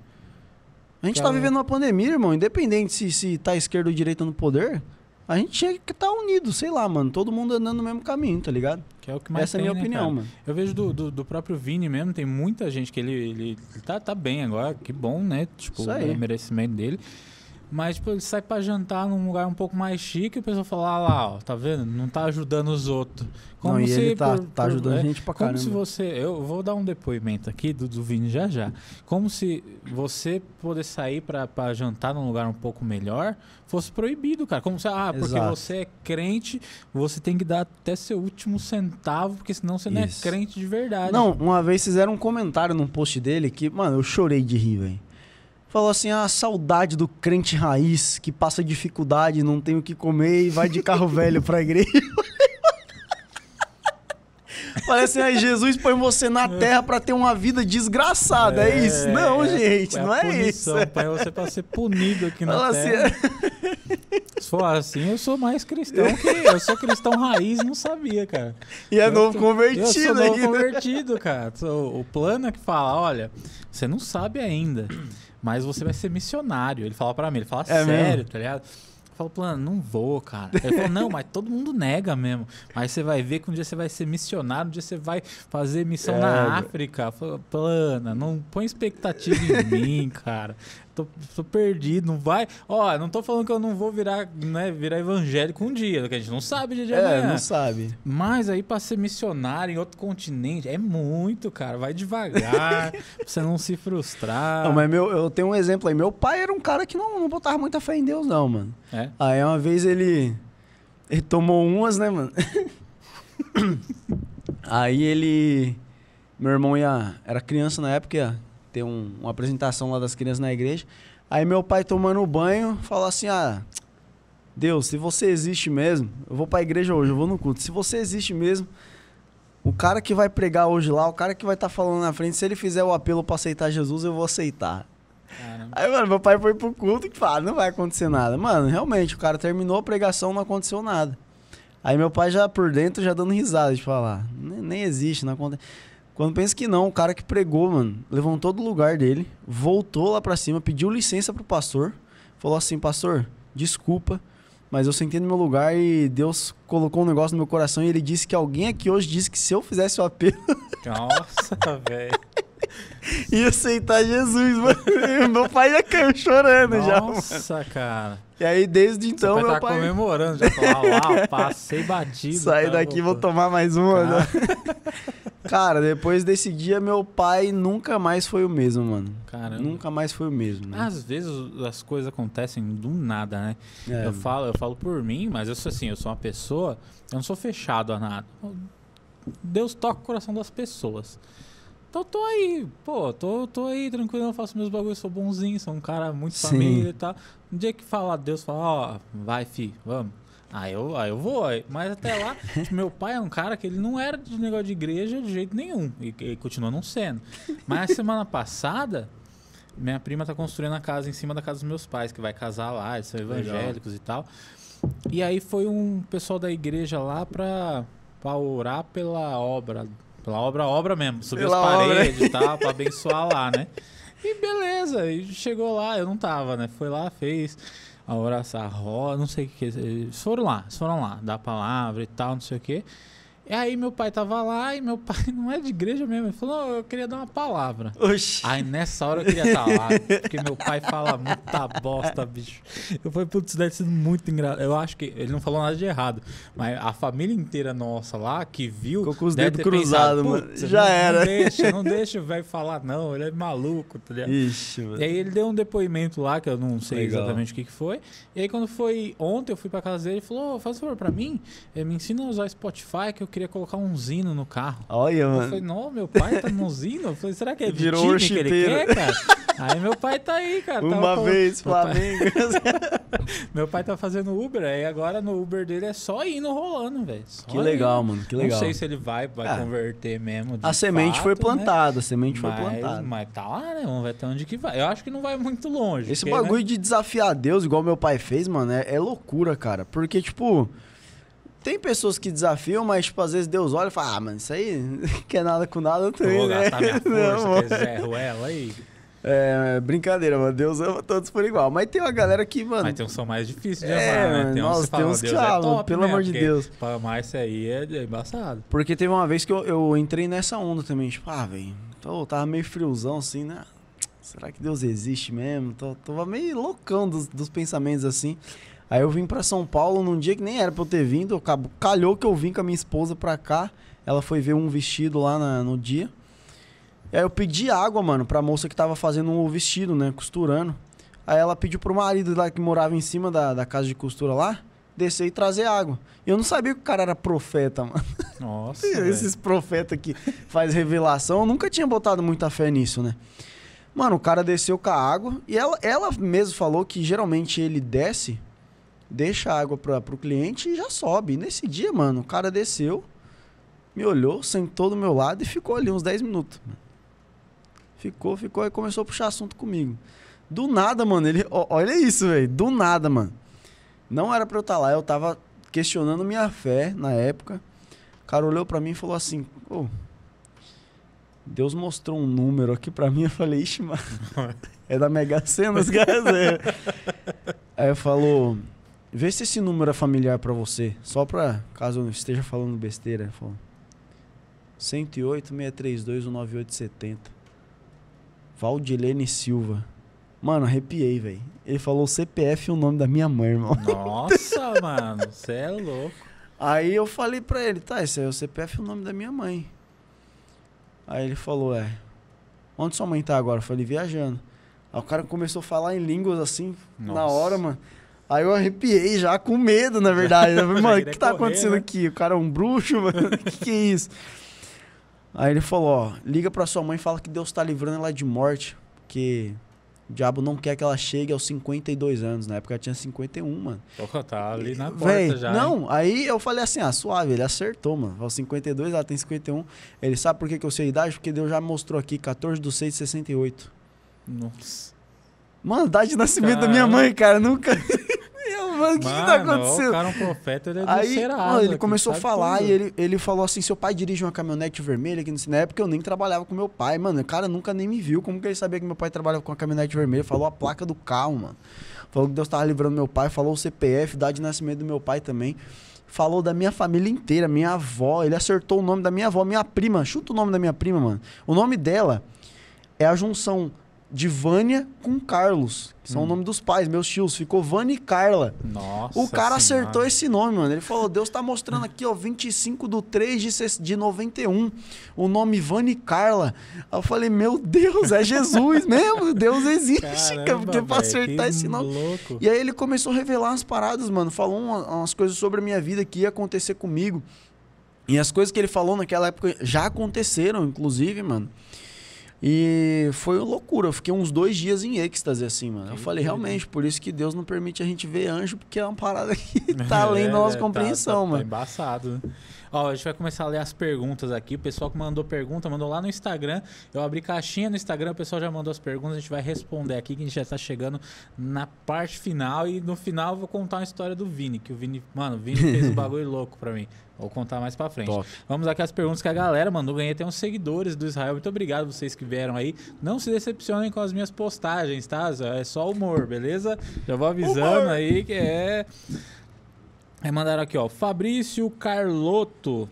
A gente tá Cara, vivendo uma pandemia, irmão. Independente se, se tá esquerda ou direita no poder, a gente tinha que estar tá unido, sei lá, mano. Todo mundo andando no mesmo caminho, tá ligado? Que é o que mais Essa é a tem, minha né, opinião, cara? mano. Eu vejo do, do, do próprio Vini mesmo, tem muita gente que ele, ele tá, tá bem agora, que bom, né? Tipo, é merecimento dele. Mas, tipo, ele sai pra jantar num lugar um pouco mais chique e o pessoal fala, ah lá, ó, tá vendo? Não tá ajudando os outros. não, e ele tá, por- tá por- ajudando é, a gente pra Como caramba. se você. Eu vou dar um depoimento aqui do, do Vini já já. Como se você poder sair pra, pra jantar num lugar um pouco melhor fosse proibido, cara. Como se, ah, porque Exato. você é crente, você tem que dar até seu último centavo, porque senão você não é Isso. crente de verdade. Não, uma vez fizeram um comentário num post dele que, mano, eu chorei de rir, velho. Falou assim, a saudade do crente raiz que passa dificuldade, não tem o que comer e vai de carro velho pra igreja. [LAUGHS] Parece aí Jesus põe você na terra pra ter uma vida desgraçada, é, isso? Não, gente, a não é isso. punição, Pai, você pra ser punido aqui na Fala assim, terra. Se for assim, eu sou mais cristão que eu sou cristão raiz, não sabia, cara. e é Eu novo tô- convertido Eu sou novo ainda. convertido, cara. O plano é que fala, olha, você não sabe ainda, mas você vai ser missionário. Ele fala pra mim, ele fala É sério, mesmo? tá ligado? Eu falo, plano, não vou, cara. Ele falou, não, mas todo mundo nega mesmo. Mas você vai ver que um dia você vai ser missionário, um dia você vai fazer missão É, na. África. Eu falo, plana, não põe expectativa em mim, [LAUGHS] cara. Tô, tô perdido, não vai. Ó, não tô falando que eu não vou virar, né, virar evangélico um dia, que a gente não sabe dia de É, amanhã. não sabe. Mas aí pra ser missionário em outro continente é muito, cara. Vai devagar, [LAUGHS] pra você não se frustrar. Não, mas meu, eu tenho um exemplo aí. Meu pai era um cara que não, não botava muita fé em Deus, não, mano. É? Aí uma vez ele. Ele tomou umas, né, mano? [COUGHS] Aí ele. Meu irmão ia. Era criança na época, ia ter um- uma apresentação lá das crianças na igreja. Aí meu pai tomando banho falou assim: Ah, Deus, se você existe mesmo, eu vou pra igreja hoje, eu vou no culto. Se você existe mesmo, o cara que vai pregar hoje lá, o cara que vai estar falando na frente, se ele fizer o apelo pra aceitar Jesus, eu vou aceitar. Caramba. Aí, mano, meu pai foi pro culto e fala, não vai acontecer nada. Mano, realmente, o cara terminou a pregação, não aconteceu nada. Aí meu pai já por dentro, já dando risada de falar, nem, nem existe, não acontece. Quando pensa que não, o cara que pregou, mano, levantou do lugar dele, voltou lá pra cima, pediu licença pro pastor, falou assim, pastor, desculpa, mas eu sentei no meu lugar e Deus colocou um negócio no meu coração e ele disse que alguém aqui hoje disse que se eu fizesse o apelo, [LAUGHS] Nossa, velho. ia aceitar Jesus, mano. [LAUGHS] meu pai já caiu chorando já, mano. Nossa, cara. E aí, desde então, Você meu estar pai. comemorando. Já falar, lá, passei batido. Saí tá, daqui, vou tomar mais uma. né? [LAUGHS] Cara, depois desse dia, meu pai nunca mais foi o mesmo, mano. Caramba. Nunca mais foi o mesmo, né? Às vezes as coisas acontecem do nada, né? É, eu, falo, eu falo por mim, mas eu sou assim, eu sou uma pessoa, eu não sou fechado a nada. Deus toca o coração das pessoas. Então tô aí, pô, tô, tô aí tranquilo, eu faço meus bagulhos, sou bonzinho, sou um cara muito Sim. família e tal. Um dia que falar Deus, fala, ó, vai, fi, vamos. Aí eu, aí eu vou, aí. mas até lá, tipo, meu pai é um cara que ele não era de negócio de igreja de jeito nenhum, e, e continua não sendo. Mas a semana passada, minha prima tá construindo a casa em cima da casa dos meus pais, que vai casar lá, eles são Legal. evangélicos e tal. E aí foi um pessoal da igreja lá pra, pra orar pela obra. Pela obra, obra mesmo. Subir Pela as obra. paredes e tal, pra abençoar lá, né? [LAUGHS] E beleza, e chegou lá, eu não tava, né? Foi lá, fez a oração, a roda, não sei o que. Eles foram lá, foram lá, dar a palavra e tal, não sei o que. E aí meu pai tava lá e meu pai [LAUGHS] não é de igreja mesmo. Ele falou, "Não, eu queria dar uma palavra. Oxi. Aí nessa hora eu queria estar lá, porque meu pai fala muita bosta, bicho. Eu falei, putz, deve ser muito engraçado. Eu acho que ele não falou nada de errado, mas a família inteira nossa lá que viu. Ficou com os dedos cruzados, mano. "Putz, Já não, era." Não deixa, não deixa o velho falar, não, ele é maluco, tá ligado? Ixi, mano. E aí ele deu um depoimento lá, que eu não sei Legal. exatamente o que, que foi. E aí quando foi ontem, eu fui pra casa dele e falou, "Ô, faz favor pra mim, eh, me ensina a usar Spotify, que eu queria colocar um zino no carro. Olha, Eu mano. falei, não, meu pai tá no zino. Eu falei, será que é Virou time que ele quer, cara? Aí meu pai tá aí, cara. tava Uma com- vez, meu pai- Flamengo. [LAUGHS] Meu pai tá fazendo Uber, aí agora no Uber dele é só indo rolando, velho. Que legal, indo. mano. Que legal. Não sei se ele vai, vai Ah, converter mesmo. A semente foi fato, né? plantada, a semente foi Mas, plantada. mas tá lá, né? Vamos ver até onde que vai. Eu acho que não vai muito longe. Esse porque, né? bagulho de desafiar Deus, igual meu pai fez, mano, é, é loucura, cara. Porque, tipo, tem pessoas que desafiam, mas, tipo, às vezes Deus olha e fala, ah, mano, isso aí [LAUGHS] quer nada com nada Eu também, vou né? gastar minha [LAUGHS] Não, força esse Zé Ruela aí. É, brincadeira, mano. Deus ama todos por igual. Mas tem uma galera que, mano. Mas tem uns que são mais difíceis de É, amar, né? mano, Tem uns nossa, fala, tem uns que, é top mano, pelo mesmo, amor de porque Deus. Pra amar isso aí é, é embaçado. Porque teve uma vez que eu, eu entrei nessa onda também, tipo, ah, velho, tava meio friozão assim, né? Será que Deus existe mesmo? Tô, tava meio loucão dos, dos pensamentos assim. Aí eu vim pra São Paulo num dia que nem era pra eu ter vindo, calhou que eu vim com a minha esposa pra cá. Ela foi ver um vestido lá na- no dia. E aí eu pedi água, mano, pra moça que tava fazendo o vestido, né? Costurando. Aí ela pediu pro marido lá que morava em cima da, da casa de costura lá, descer e trazer água. E eu não sabia que o cara era profeta, mano. Nossa. [LAUGHS] Esses profetas que faz revelação, eu nunca tinha botado muita fé nisso, né? Mano, o cara desceu com a água e ela, ela mesmo falou que geralmente ele desce, deixa a água pra, pro cliente e já sobe. E nesse dia, mano, o cara desceu, me olhou, sentou do meu lado e ficou ali uns 10 minutos. Ficou, ficou e começou a puxar assunto comigo. Do nada, mano, ele. olha isso, velho. Do nada, mano. Não era pra eu estar lá, eu tava questionando minha fé na época. O cara olhou pra mim e falou assim: Ô, Deus mostrou um número aqui pra mim. Eu falei: Ixi, mano, [LAUGHS] é da Mega Sena, os caras. é." Aí eu falou: Vê se esse número é familiar pra você. Só pra caso eu esteja falando besteira. Ele falou: 108 632 19870. Valdilene Silva. Mano, arrepiei, velho. Ele falou o CPF e o nome da minha mãe, irmão. Nossa, [LAUGHS] mano, você é louco. Aí eu falei pra ele, tá, esse aí é o CPF e o nome da minha mãe. Aí ele falou, é. Onde sua mãe tá agora? Eu falei, viajando. Aí o cara começou a falar em línguas assim, na Nossa. hora, mano. Aí eu arrepiei já, com medo, na verdade. Eu [LAUGHS] falei, Já mano, o que tá correr, acontecendo né? aqui? O cara é um bruxo, [LAUGHS] mano? O que, que é isso? Aí ele falou, ó, liga pra sua mãe e fala que Deus tá livrando ela de morte. Porque o diabo não quer que ela chegue aos 52 anos. Na época ela tinha 51, mano. Opa, tá ali na porta Véi, já. hein? Não, aí eu falei assim, ah, suave, ele acertou, mano. Aos 52, ela tem 51. Ele sabe por que, que eu sei a idade? Porque Deus já mostrou aqui, 14 de 6 de 68. Nossa. Mano, idade de nascimento da minha mãe, cara, nunca... [LAUGHS] Mano, o que, que tá acontecendo? O cara é um profeta, ele é Aí, mano, ele começou a falar tudo. e ele, ele falou assim: seu pai dirige uma caminhonete vermelha aqui no Na época eu nem trabalhava com meu pai, mano. O cara nunca nem me viu. Como que ele sabia que meu pai trabalhava com a caminhonete vermelha? Falou a placa do carro, mano. Falou que Deus tava livrando meu pai, falou o CPF, idade de nascimento do meu pai também. Falou da minha família inteira, minha avó. Ele acertou o nome da minha avó, minha prima. Chuta o nome da minha prima, mano. O nome dela é a junção de Vânia com Carlos, que são Hum. o nome dos pais, meus tios. Ficou Vânia e Carla. Nossa O cara acertou Senhora. esse nome, mano. Ele falou: Deus tá mostrando aqui, ó, 25 do 3 de, de 91. O nome Vani Carla. Aí eu falei: Meu Deus, é Jesus [LAUGHS] mesmo. Deus existe, cara. Caramba, Porque pra velho, acertar esse nome. louco. E aí ele começou a revelar umas paradas, mano. Falou uma- umas coisas sobre a minha vida que ia acontecer comigo. E as coisas que ele falou naquela época já aconteceram, inclusive, mano. E foi loucura. Eu fiquei uns dois dias em êxtase, assim, mano. eu Que falei, doido, realmente, por isso que Deus não permite a gente ver anjo, porque é uma parada que [LAUGHS] tá além É, da nossa tá- compreensão, tá, Tá mano. embaçado, né? Ó, a gente vai começar a ler as perguntas aqui. O pessoal que mandou pergunta, mandou lá no Instagram. Eu abri caixinha no Instagram, o pessoal já mandou as perguntas. A gente vai responder aqui, que a gente já tá chegando na parte final. E no final eu vou contar uma história do Vini. Que o Vini, mano, o Vini fez um [LAUGHS] bagulho louco pra mim. Vou contar mais pra frente. Top. Vamos aqui as perguntas que a galera mandou. Ganhei até uns seguidores do Israel. Muito obrigado vocês que vieram aí. Não se decepcionem com as minhas postagens, tá? É só humor, beleza? Já vou avisando Humor. aí que é. Aí mandaram aqui, ó. Fabrício Carlotto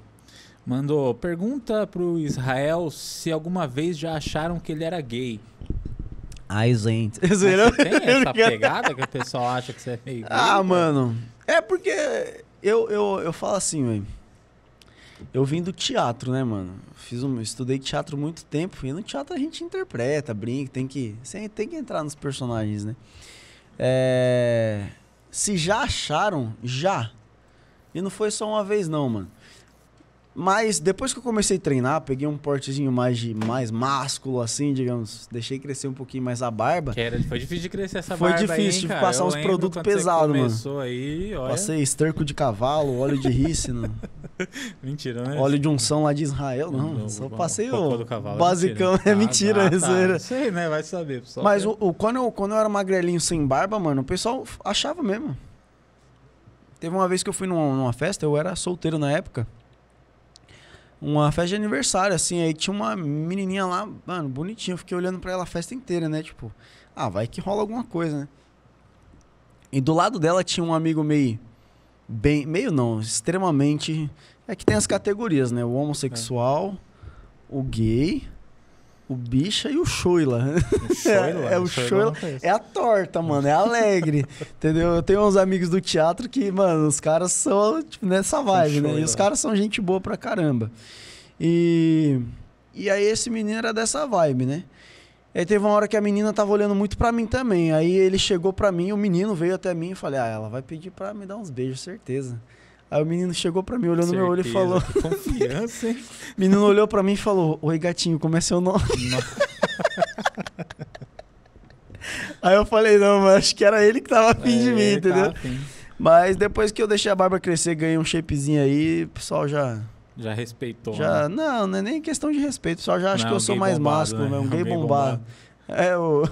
mandou pergunta pro Israel se alguma vez já acharam que ele era gay. Ai, gente. Mas você tem essa pegada que o pessoal acha que você é meio gay? Ah, cara? mano. É porque eu, eu, eu falo assim, velho. Eu vim do teatro, né, mano? Fiz um, estudei teatro muito tempo. E no teatro a gente interpreta, brinca, tem que, tem que entrar nos personagens, né? É, se já acharam, já. E não foi só uma vez, não, mano. Mas depois que eu comecei a treinar, peguei um portezinho mais, de, mais másculo, assim, digamos. Deixei crescer um pouquinho mais a barba. Que era, foi difícil de crescer essa Foi barba difícil, aí, tive que passar Eu uns produtos pesados, mano. aí, olha... Passei esterco de cavalo, óleo de rícino, [LAUGHS] Mentira, né? óleo de unção lá de Israel. Não, Não, só o passei o do cavalo, basicão. [LAUGHS] É mentira, Ah, é tá. zoeira. Não sei, né? Vai saber. só Mas pra- o, o- quando, eu, quando eu era magrelinho sem barba, mano, o pessoal achava mesmo. Teve uma vez que eu fui numa, numa festa, eu era solteiro na época. Uma festa de aniversário, assim, aí tinha uma menininha lá, mano, bonitinha. Fiquei olhando pra ela a festa inteira, né? Tipo, ah, vai que rola alguma coisa, né? E do lado dela tinha um amigo meio. Bem. Meio não, extremamente. É que tem as categorias, né? O homossexual, o gay, o bicha e o. [LAUGHS] O Shoila, é o eu Shoila-. É a torta, mano, é alegre. [LAUGHS] entendeu? Eu tenho uns amigos do teatro que, mano, os caras são tipo, nessa vibe, né? E os caras são gente boa pra caramba. E. E aí esse menino era dessa vibe, né? Aí teve uma hora que a menina tava olhando muito pra mim também. Aí ele chegou pra mim, o menino veio até mim e falei: Ah, ela vai pedir pra me dar uns beijos, certeza. Aí o menino chegou pra mim, olhou no meu olho e Certeza, falou: que Confiança, hein? O [LAUGHS] menino olhou pra mim e falou: Oi, gatinho, como é seu nome? [LAUGHS] Aí eu falei: Não, mas acho que era ele que tava afim de É, mim, ele tá entendeu? afim. Mas depois que eu deixei a barba crescer, ganhei um shapezinho aí, o pessoal já. Já respeitou. já né? não, não é nem questão de respeito, o pessoal já acha Não, que eu sou mais bombado, másculo, né? Um gay gay bombado. [LAUGHS] É, o.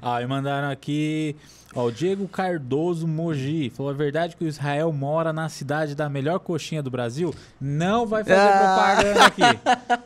Ah, e mandaram aqui, ó, o Diego Cardoso Mogi. Falou a verdade que o Israel mora na cidade da melhor coxinha do Brasil. Não vai fazer Ah. propaganda [LAUGHS] aqui.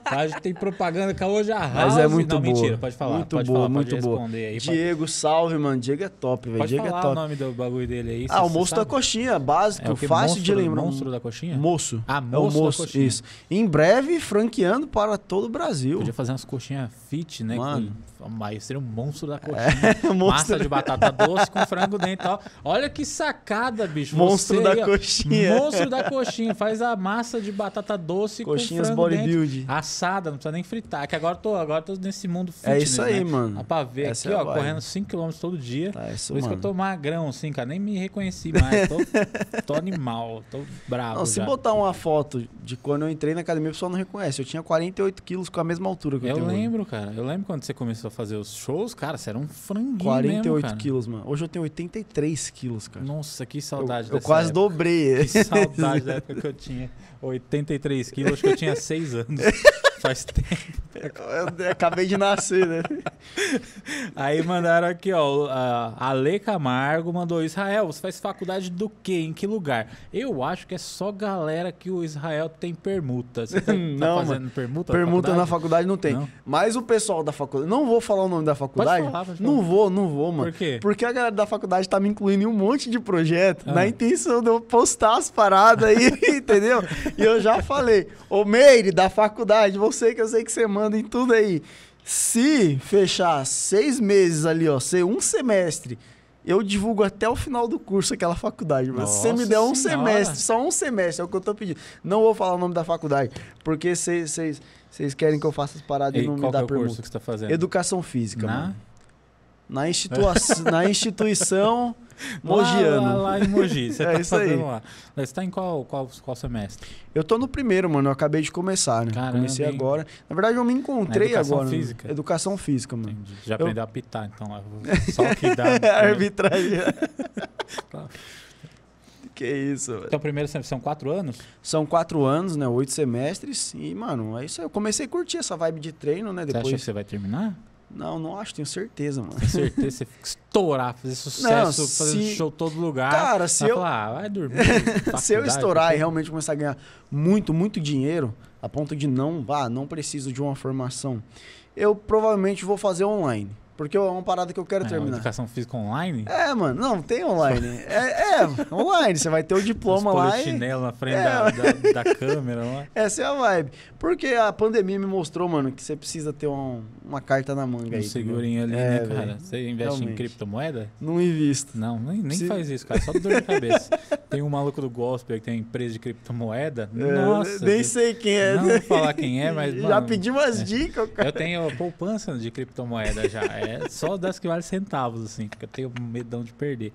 A gente tem propaganda que hoje a Mas é muito Não, boa. mentira, pode falar. Muito pode boa, falar, muito pode boa. aí. Pode, Diego, salve, mano. Diego é top, velho. pode Diego é falar o top. nome do bagulho dele aí. Ah, o moço da coxinha, básico, É o fácil monstro, de lembrar. Monstro da coxinha? Moço. Ah, É o moço, moço, da coxinha. isso. Em breve, franqueando para todo o Brasil. Podia fazer umas coxinhas fit, né? Mano. Com- Mas seria um monstro da [LAUGHS] coxinha. É, monstro, Massa de batata doce com frango dentro e tal. Olha que sacada, bicho. monstro Você da aí, ó, coxinha. Monstro da coxinha. Faz a massa de batata doce Coxinhas com frango dentro. bodybuild. Assada, não precisa nem fritar. Que agora eu tô, agora eu tô nesse mundo É fitness, isso aí, né? mano. Dá pra ver Essa aqui, é ó, vibe. correndo 5km todo dia. Tá, isso, Por isso mano. que eu tô magrão, assim, cara. Nem me reconheci mais. Tô, tô animal, tô bravo. Não, se já. botar uma foto de quando eu entrei na academia, o pessoal não reconhece. Eu tinha 48 quilos com a mesma altura que eu, Eu tenho hoje. lembro, cara. Eu lembro quando você começou a fazer os shows, cara, você era um franguinho 48 mesmo, quilos, mano. Hoje eu tenho 83 quilos, cara. Nossa, que Eu, saudade eu dessa quase época. dobrei. Que saudade [LAUGHS] da época que eu tinha 83 quilos, acho que eu tinha 6 anos. [LAUGHS] Faz tempo. Eu acabei de nascer, né? Aí mandaram aqui, ó, a Ale Camargo mandou, Israel, você faz faculdade do quê? Em que lugar? Eu acho que é só galera que o Israel tem permuta. Você tá, tá [LAUGHS] Não, fazendo permuta? Permuta na faculdade? faculdade não tem. Não? Mas o pessoal da faculdade. Não vou falar o nome da faculdade. falar, pode Não falar. vou, não vou, mano. Por quê? Porque a galera da faculdade tá me incluindo em um monte de projeto, Ah. na intenção de eu postar as paradas aí, [LAUGHS] entendeu? E eu já falei, ô Meire, da faculdade, você que eu sei que você manda em tudo aí. Se fechar seis meses ali, ó, ser um semestre, eu divulgo até o final do curso aquela faculdade. Mas se você me Nossa der um Senhora. semestre, só um semestre, é o que eu tô pedindo. Não vou falar o nome da faculdade, porque vocês querem que eu faça as paradas E e não me dá é o curso que você tá fazendo? Educação física, Na? mano. Na, institua na instituição [LAUGHS] Lá, Mogiano. lá, lá em Mogi, você É tá isso aí. fazendo lá. Você tá em qual, qual, qual semestre? Eu tô no primeiro, mano. Eu acabei de começar, né? Caramba, Comecei hein? agora. Na verdade, eu me encontrei educação agora. né? física? Educação física, mano. Entendi. Já aprendeu a apitar, então. lá. Só o que dá. [LAUGHS] Arbitragem. [LAUGHS] Tá. que isso, velho. Então, primeiro semestre são quatro anos? São quatro anos, né? Oito semestres. E, mano, é isso aí. Eu comecei a curtir essa vibe de treino, né? Você acha que Depois. você vai terminar? Não, não acho, tenho certeza, mano. Tenho certeza você fica estourar, fazer sucesso, Não, fazer se- show em todo lugar. Cara, se eu- falar, ah, vai dormir. [LAUGHS] Se eu estourar e realmente começar a ganhar muito, muito dinheiro, a ponto de não, ah, não preciso de uma formação, eu provavelmente vou fazer online. Porque é uma parada que eu quero É, terminar. Educação física online? É, mano, não, tem online. É, é, online, você vai ter o diploma Os lá e... polichinelo na frente É. da, da, da câmera lá. [LAUGHS] Essa é a vibe. Porque a pandemia me mostrou, mano, que você precisa ter um- uma carta na manga Um aí. segurinho ali, É, né, cara? Você investe em Realmente. criptomoeda? Não invisto. Não, nem, nem faz isso, cara. Só dor de cabeça. [LAUGHS] tem um maluco do gospel que tem empresa de criptomoeda. É, Nossa. nem sei quem é. Não vou falar quem é, mas, [LAUGHS] Já mano, pedi umas é. dicas, cara. Eu tenho poupança de criptomoeda já. É só das que valem centavos, assim, porque eu tenho medão de perder.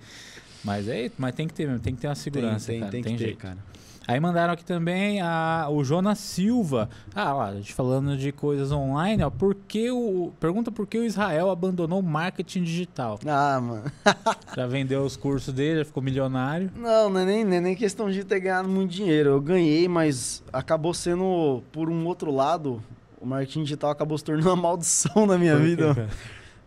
Mas é, mas tem que ter mesmo, tem que ter uma segurança, tem, cara. tem Tem, que ter, jeito. cara. Aí mandaram aqui também a, o Jonas Silva. Ah, lá, a gente falando de coisas online, ó. Por que o, pergunta por que o Israel abandonou o marketing digital. Ah, mano. [LAUGHS] Já vendeu os cursos dele, já ficou milionário. Não, não é nem, não é nem questão de ter ganhado muito dinheiro. Eu ganhei, mas acabou sendo, por um outro lado, o marketing digital acabou se tornando uma maldição na minha vida.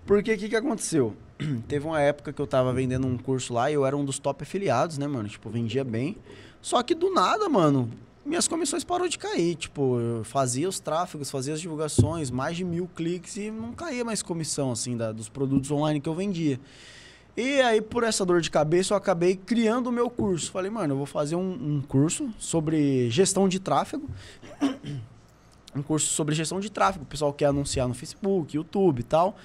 Porque o que, que aconteceu? [CLEARS THROAT] Teve uma época que eu tava vendendo um curso lá e eu era um dos top afiliados, né, mano? Tipo, vendia bem. Só que do nada, mano, minhas comissões parou de cair. Tipo, eu fazia os tráfegos, fazia as divulgações, mais de mil cliques e não caía mais comissão, assim, da- dos produtos online que eu vendia. E aí, por essa dor de cabeça, eu acabei criando o meu curso. Falei, mano, eu vou fazer um, um curso sobre gestão de tráfego. [CLEARS THROAT] um curso sobre gestão de tráfego. O pessoal quer anunciar no Facebook, YouTube e tal.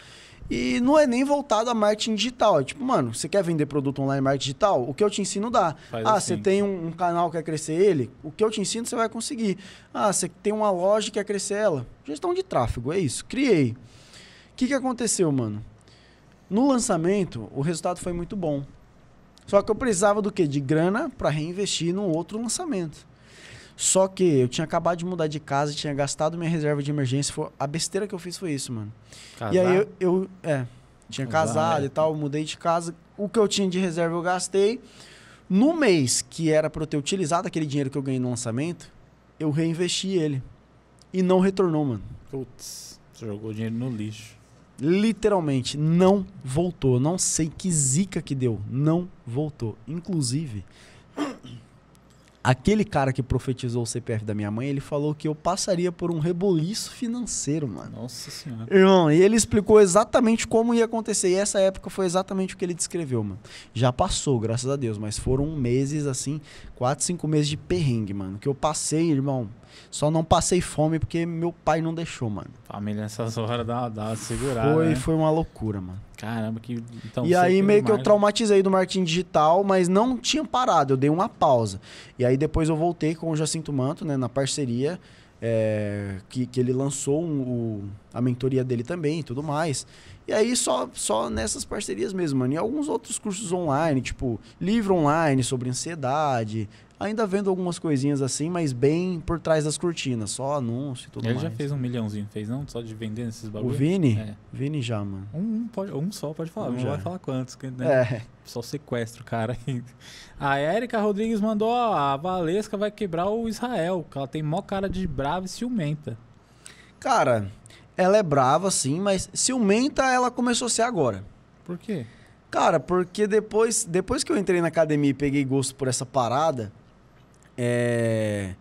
E não é nem voltado a marketing digital. É tipo, mano, você quer vender produto online marketing digital? O que eu te ensino dá. Faz ah, assim. você tem um, um canal que quer crescer ele? O que eu te ensino você vai conseguir. Ah, você tem uma loja que quer crescer ela? Gestão de tráfego, é isso. Criei. O que, que aconteceu, mano? No lançamento, o resultado foi muito bom. Só que eu precisava do quê? De grana para reinvestir num outro lançamento. Só que eu tinha acabado de mudar de casa, tinha gastado minha reserva de emergência. Foi, a besteira que eu fiz foi isso, mano. Casar? E aí eu, eu- é, tinha casado é. e tal, mudei de casa. O que eu tinha de reserva eu gastei. No mês que era para eu ter utilizado aquele dinheiro que eu ganhei no lançamento, eu reinvesti ele. E não retornou, mano. Putz, você jogou dinheiro no lixo. Literalmente, não voltou. Não sei que zica que deu. Não voltou. Inclusive, aquele cara que profetizou o CPF da minha mãe, ele falou que eu passaria por um reboliço financeiro, mano. Nossa senhora. Irmão, e ele explicou exatamente como ia acontecer. E essa época foi exatamente o que ele descreveu, mano. Já passou, graças a Deus, mas foram meses, assim, quatro, cinco meses de perrengue, mano. Que eu passei, irmão. Só não passei fome porque meu pai não deixou, mano. Família nessas horas dá, dá uma segurada. Foi, né? foi uma loucura, mano. Caramba, que. Então, e aí meio que eu traumatizei do marketing digital, mas não tinha parado, eu dei uma pausa. E aí depois eu voltei com o Jacinto Manto, né, na parceria, é, que, que ele lançou um- o- a mentoria dele também e tudo mais. E aí só, só nessas parcerias mesmo, mano. E alguns outros cursos online, tipo livro online sobre ansiedade. Ainda vendo algumas coisinhas assim, mas bem por trás das cortinas, só anúncio e tudo Ele mais. já fez um milhãozinho, fez não? Só de vender esses O bagulho? Vini? É. Vini já, mano. Um, pode, um só pode falar, Um não já. vai falar quantos, né? É. Só sequestra o cara. A Érica Rodrigues mandou, ó, a Valesca vai quebrar o Israel, que ela tem mó cara de brava e ciumenta. Cara, ela é brava, sim, mas ciumenta ela começou a ser agora. Por quê? Cara, porque depois, depois que eu entrei na academia e peguei gosto por essa parada, é,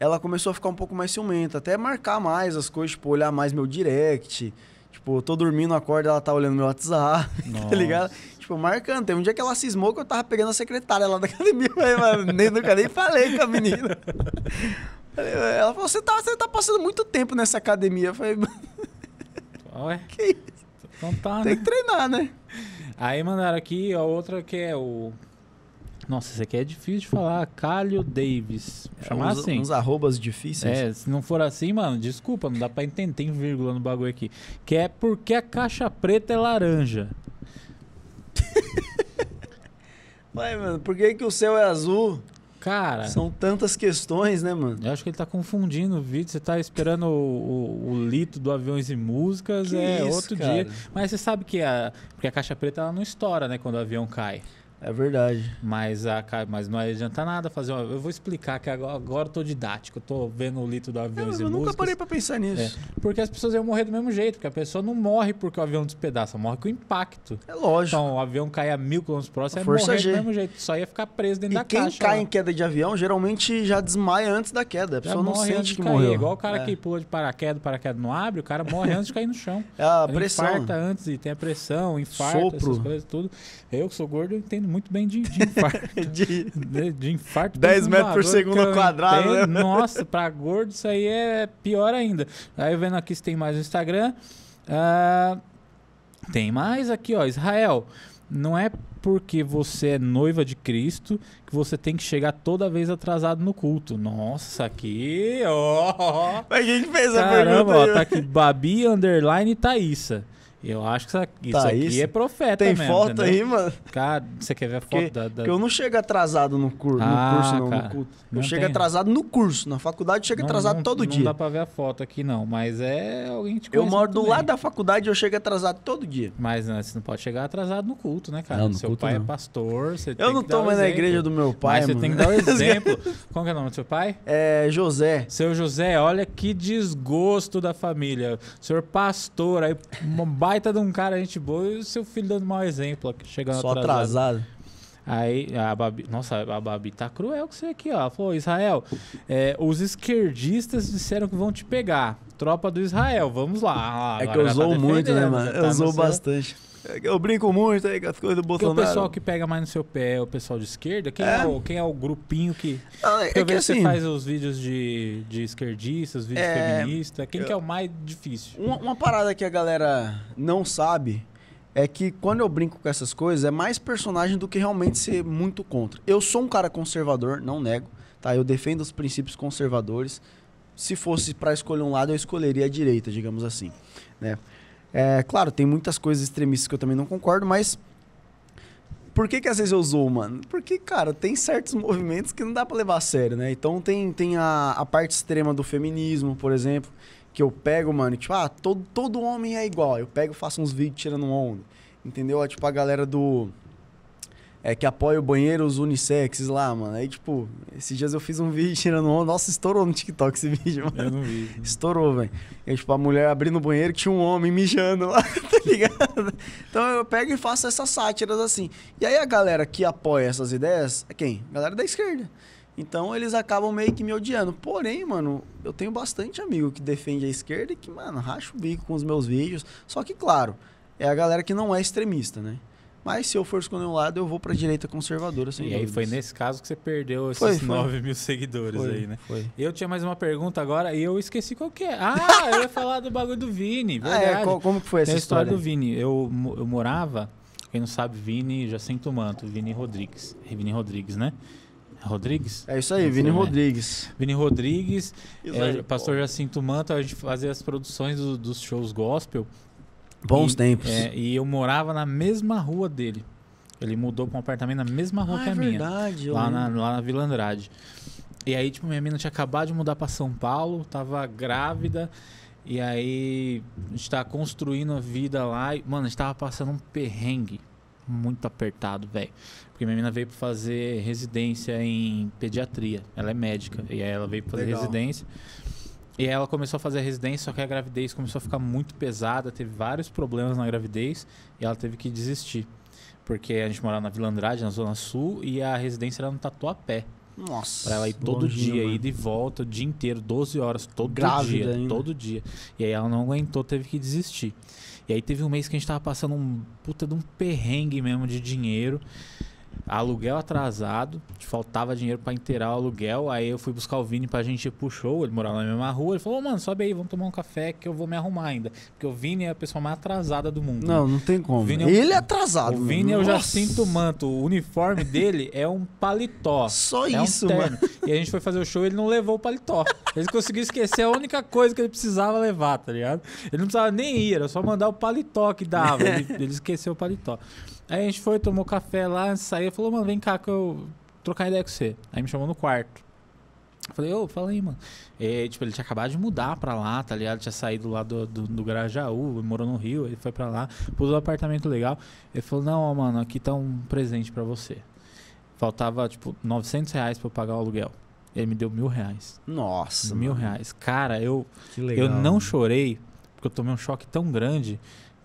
ela começou a ficar um pouco mais ciumenta, até marcar mais as coisas, tipo, olhar mais meu direct. Tipo, eu tô dormindo, acordo, ela tá olhando meu WhatsApp, [LAUGHS] tá ligado? Tipo, marcando. Tem um dia que ela cismou que eu tava pegando a secretária lá da academia, [LAUGHS] mas nem, nunca nem falei com a menina. [LAUGHS] Ela falou, você tá, você tá passando muito tempo nessa academia. Eu falei, Ué, que isso? então tá, Tem né? que treinar, né? Aí mandaram aqui a outra que é o... Nossa, esse aqui é difícil de falar. Calho Davis. Vou chamar uns, assim. uns arrobas difíceis. É, se não for assim, mano, desculpa, não dá pra entender. Tem vírgula no bagulho aqui. Que é porque a caixa preta é laranja. [LAUGHS] Vai, mano, por que, que o céu é azul? Cara, São tantas questões, né, mano? eu acho que ele tá confundindo o vídeo. Você tá esperando o, o- o lito do Aviões e Músicas, Que é isso, outro cara? dia. Mas você sabe que a, porque a caixa preta ela não estoura, né, quando o avião cai. É verdade. Mas, a, mas não adianta nada fazer. uma- eu vou explicar que agora, agora eu tô didático. Eu tô vendo o lito do Eu, Aviões e eu nunca parei pra pensar nisso. Porque as pessoas iam morrer do mesmo jeito, porque a pessoa não morre porque o avião despedaça, morre com impacto. É, lógico. Então, o avião cai a mil quilômetros por hora, você ia morrer G. do mesmo jeito. Só ia ficar preso dentro e da quem caixa. cai lá. em queda de avião, geralmente já desmaia antes da queda. A Já pessoa não morre antes sente que cair. morreu. Igual o cara é. que pula de paraquedas, o paraquedas não abre, o cara morre antes de cair no chão. [LAUGHS] É a Ele pressão. infarta antes e tem a pressão, infarto, Sopro. essas coisas, tudo. Eu que sou gordo, eu entendo muito bem de, de infarto. [LAUGHS] De- de, de infarto. 10 tudo metros por segundo quadrado, né? Nossa, pra gordo isso aí é pior ainda. Aí vendo aqui se tem mais no Instagram. Ah, tem mais aqui, ó. Israel, não é porque você é noiva de Cristo que você tem que chegar toda vez atrasado no culto. Nossa, aqui, ó. Mas quem fez a Caramba, pergunta ó, aí? tá aqui Babi Underline Thaísa. Eu acho que isso aqui, isso Tá, aqui isso. é profeta Tem mesmo, foto entendeu? aí, mano? Cara, você quer ver a foto Porque, da... da- porque eu não chego atrasado no, cur, no Ah, curso, não, cara. no culto. Eu Não chego tem. atrasado no curso. Na faculdade eu chego Não- atrasado não- todo não dia. dá pra ver a foto aqui, não. Mas é alguém te Eu moro do bem. lado da faculdade e eu chego atrasado todo dia. Mas né, você não pode chegar atrasado no culto, né, cara? Não, no Seu culto pai não. é pastor, você tem Eu não tô mais na igreja do meu pai, Mas você mano. tem que dar o [LAUGHS] exemplo. Como que é o nome do seu pai? É, José. Seu José, olha que desgosto da família. Senhor pastor, aí baita de um cara, gente boa, e o seu filho dando mau exemplo, aqui, chegando Só atrasado. atrasado. Aí a Babi, nossa, a Babi tá cruel com você aqui, ó. Ela Falou, Israel, é, os esquerdistas disseram que vão te pegar. Tropa do Israel, vamos lá. É Agora que eu já tá muito, né, mano? tá Eu seu- bastante. É Eu brinco muito aí com as coisas do Porque o Bolsonaro. pessoal que pega mais no seu pé é o pessoal de esquerda. Quem é, É. o, quem é o grupinho que. Ah, é eu que vejo que você assim, faz os vídeos de, de esquerdistas, vídeos É, feministas. Quem eu- que é o mais difícil? uma, uma parada que a galera não sabe é que quando eu brinco com essas coisas, é mais personagem do que realmente ser muito contra. Eu sou um cara conservador, não nego, tá? Eu defendo os princípios conservadores. Se fosse pra escolher um lado, eu escolheria a direita, digamos assim, né? É, claro, tem muitas coisas extremistas que eu também não concordo, mas por que que às vezes eu zoo, mano? Porque, cara, tem certos [LAUGHS] movimentos que não dá pra levar a sério, né? Então tem, tem a, a parte extrema do feminismo, por exemplo, que eu pego, mano, tipo, ah, todo, todo homem é igual. Eu pego e faço uns vídeos tirando onda. Entendeu? É, Tipo, a galera do. É que apoia o banheiro os unissexes lá, mano. Aí, tipo, esses dias eu fiz um [LAUGHS] vídeo tirando onda. Nossa, estourou no TikTok esse vídeo, mano. Eu não vi. Estourou, velho. E, tipo, a mulher abrindo o banheiro tinha um homem mijando lá, [LAUGHS] tá ligado? Então eu pego e faço essas sátiras assim. E aí a galera que apoia essas ideias é quem? A galera da esquerda. Então eles acabam meio que me odiando. Porém, mano, eu tenho bastante amigo que defende a esquerda e que, mano, racha o bico com os meus vídeos. Só que, claro, é a galera que não é extremista, né? Mas se eu for escolher um lado, eu vou pra direita conservadora, sem E aí dúvidas. foi nesse caso que você perdeu esses Foi, foi. 9 mil seguidores Foi, aí, né? Foi. Eu tinha mais uma pergunta agora e eu esqueci qual que é. Ah, [LAUGHS] eu ia falar do bagulho do Vini. Ah, Verdade. é? Qual- como que foi essa Tem a história história? do Vini. Eu, eu morava, quem não sabe, Vini Jacinto Manto, Vini Rodrigues. Vini Rodrigues, né? Rodrigues? É isso aí, Vini né? Rodrigues. Vini Rodrigues, é, aí, pastor. Jacinto Manto, a gente fazia as produções do- dos shows gospel. Bons E- tempos. é, e eu morava na mesma rua dele. Ele mudou para um apartamento na mesma rua Ah, que é a minha. verdade. eu Lá na, lá na Vila Andrade. E aí, tipo, minha mina tinha acabado de mudar pra São Paulo, tava grávida. E aí, a gente tava construindo a vida lá. E, mano, a gente tava passando um perrengue muito apertado, velho. Porque minha mina veio pra fazer residência em pediatria. Ela é médica. E aí ela veio pra fazer Legal. residência. E aí ela começou a fazer a residência, só que a gravidez começou a ficar muito pesada, teve vários problemas na gravidez e ela teve que desistir. Porque a gente morava na Vila Andrade, na Zona Sul, e a residência era no Tatuapé. Nossa. Pra ela ir todo longinho, dia, mano. ida e volta, o dia inteiro, 12 horas, todo Grávida dia. ainda. Todo dia. E aí ela não aguentou, teve que desistir. E aí teve um mês que a gente tava passando um puta de um perrengue mesmo de dinheiro. Aluguel atrasado, faltava dinheiro pra inteirar o aluguel. Aí eu fui buscar o Vini pra gente ir pro show. Ele morava na mesma rua. Ele falou: "Ô, mano, sobe aí, vamos tomar um café que eu vou me arrumar ainda. Porque o Vini é a pessoa mais atrasada do mundo. Não, não tem como. É um- Ele é atrasado. O Vini mano. eu já sinto manto. O uniforme dele é um paletó. Só é isso, um mano. E a gente foi fazer o show e ele não levou o paletó. Ele conseguiu esquecer a única coisa que ele precisava levar, tá ligado? Ele não precisava nem ir, era só mandar o paletó que dava. Ele, ele esqueceu o paletó. Aí a gente foi, tomou café lá, saiu e falou, mano, vem cá que eu trocar ideia com você. Aí me chamou no quarto. Eu Falei, ô, fala aí, mano. E, tipo, ele tinha acabado de mudar pra lá, tá ligado? Tinha saído lá do, do, do Grajaú, morou no Rio, ele foi pra lá, pôs um apartamento legal. Ele falou, não, ó, mano, aqui tá um presente pra você. Faltava, tipo, 900 reais pra eu pagar o aluguel. Ele me deu mil reais. Nossa. mil mano. reais. Cara, eu, Que legal. eu não chorei, porque eu tomei um choque tão grande